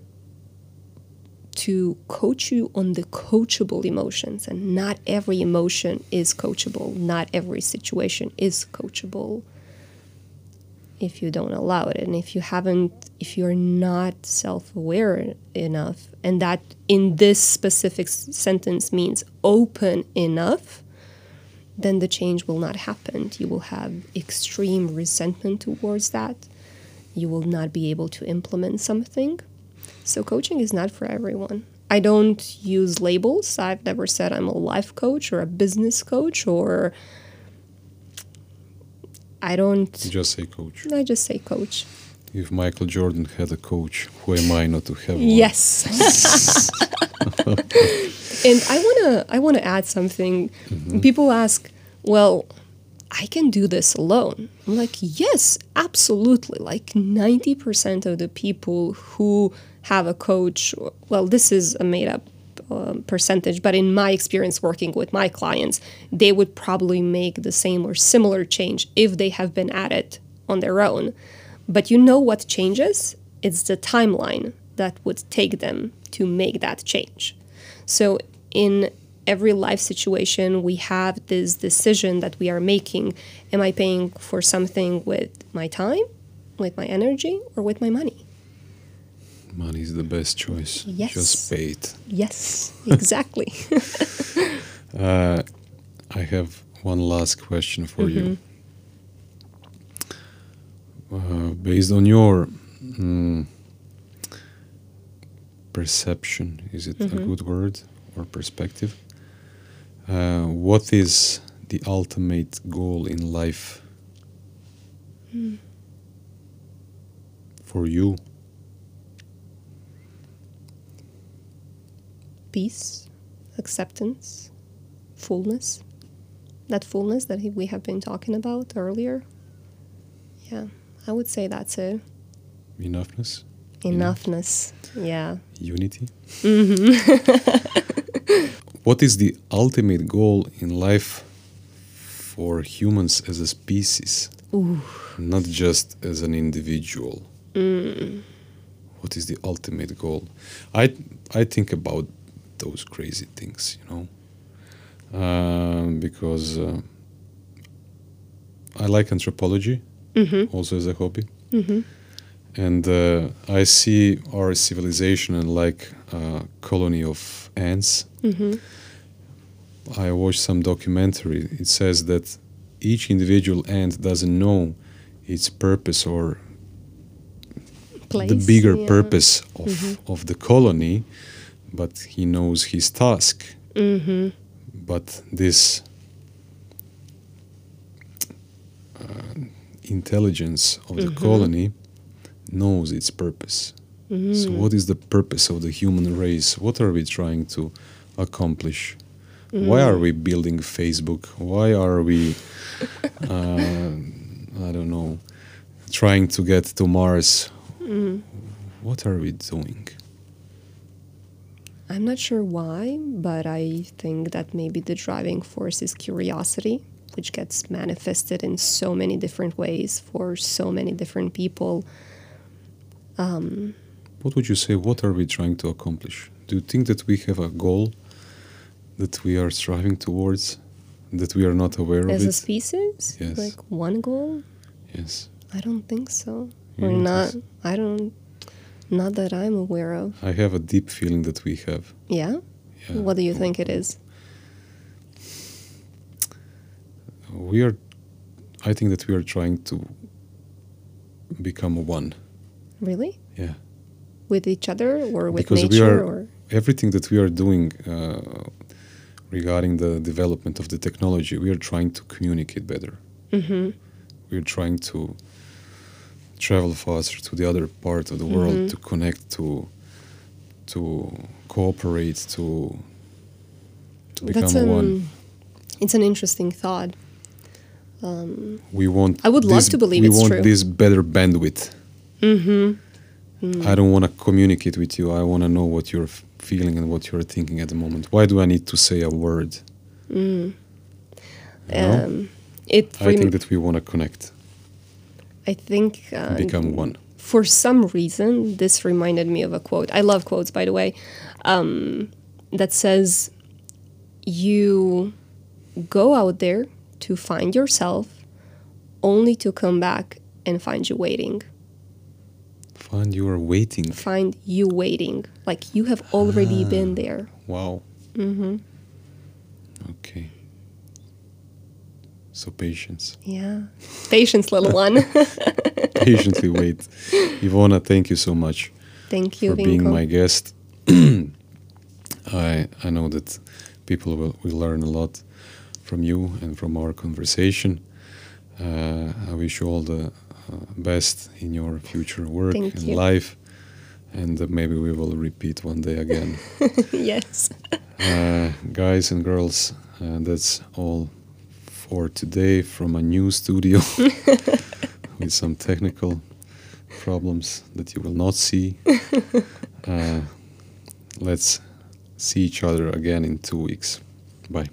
to coach you on the coachable emotions and not every emotion is coachable. Not every situation is coachable if you don't allow it. And if you haven't if you're not self-aware enough and that in this specific sentence means open enough then the change will not happen. You will have extreme resentment towards that. You will not be able to implement something. So, coaching is not for everyone. I don't use labels. I've never said I'm a life coach or a business coach or I don't. Just say coach. I just say coach. If Michael Jordan had a coach, who am I not to have one? Yes. [LAUGHS] and I wanna I wanna add something. Mm-hmm. People ask, well, I can do this alone. I'm like, yes, absolutely. Like 90% of the people who have a coach, well, this is a made up um, percentage, but in my experience working with my clients, they would probably make the same or similar change if they have been at it on their own. But you know what changes? It's the timeline that would take them to make that change. So, in every life situation, we have this decision that we are making. Am I paying for something with my time, with my energy, or with my money? Money is the best choice. Yes. Just pay it. Yes, exactly. [LAUGHS] [LAUGHS] Uh, I have one last question for you. Uh, based on your mm, perception, is it a good word or perspective? Uh, what is the ultimate goal in life for you? Peace, acceptance, fullness. That fullness that we have been talking about earlier. Yeah, I would say that's it. Enoughness? Enoughness. Yeah. unity. Mm-hmm. [LAUGHS] what is the ultimate goal in life for humans as a species, not just as an individual? Mm. What is the ultimate goal? I I think about those crazy things, you know, um, because uh, I like anthropology also as a hobby and uh, I see our civilization and like a colony of ants. I watched some documentary. It says that each individual ant doesn't know its purpose or Place. the bigger yeah. purpose of, of the colony, but he knows his task. Mm-hmm. But this uh, intelligence of the colony knows its purpose. So, what is the purpose of the human race? What are we trying to accomplish? Why are we building Facebook? Why are we, [LAUGHS] uh, I don't know, trying to get to Mars? What are we doing? I'm not sure why, but I think that maybe the driving force is curiosity. which gets manifested in so many different ways for so many different people. Um, what would you say? What are we trying to accomplish? Do you think that we have a goal that we are striving towards that we are not aware of? As a species? Yes. Like one goal? Yes. I don't think so. Or not. I don't. Not that I'm aware of. I have a deep feeling that we have. Yeah? yeah. What do you think it is? We are. I think that we are trying to become one. Really? Yeah. With each other or with because nature? We are, or? Everything that we are doing uh, regarding the development of the technology, we are trying to communicate better. Mm-hmm. We are trying to travel faster to the other part of the world mm-hmm. to connect to to cooperate to to become That's an, one it's an interesting thought um, we want i would this, love to believe it's we want true. this better bandwidth mm-hmm. Mm. i don't want to communicate with you i want to know what you're f- feeling and what you're thinking at the moment why do i need to say a word mm. um, it i think that we want to connect I think uh, become one. For some reason, this reminded me of a quote. I love quotes, by the way, um, that says, "You go out there to find yourself, only to come back and find you waiting." Find you are waiting. Find you waiting, like you have already ah, been there. Wow. Mm-hmm. Okay. So patience. Yeah. Patience, little one. [LAUGHS] Patiently wait. [LAUGHS] Ivona, thank you so much. Thank you for Vinko. being my guest. [CLEARS THROAT] I I know that people will, will learn a lot from you and from our conversation. Uh, I wish you all the uh, best in your future work Thank and you. life, and uh, maybe we will repeat one day again. [LAUGHS] yes. Uh, guys and girls, uh, that's all for today from a new studio [LAUGHS] with some technical problems that you will not see. [LAUGHS] Uh, let's see each other again in two weeks. Bye.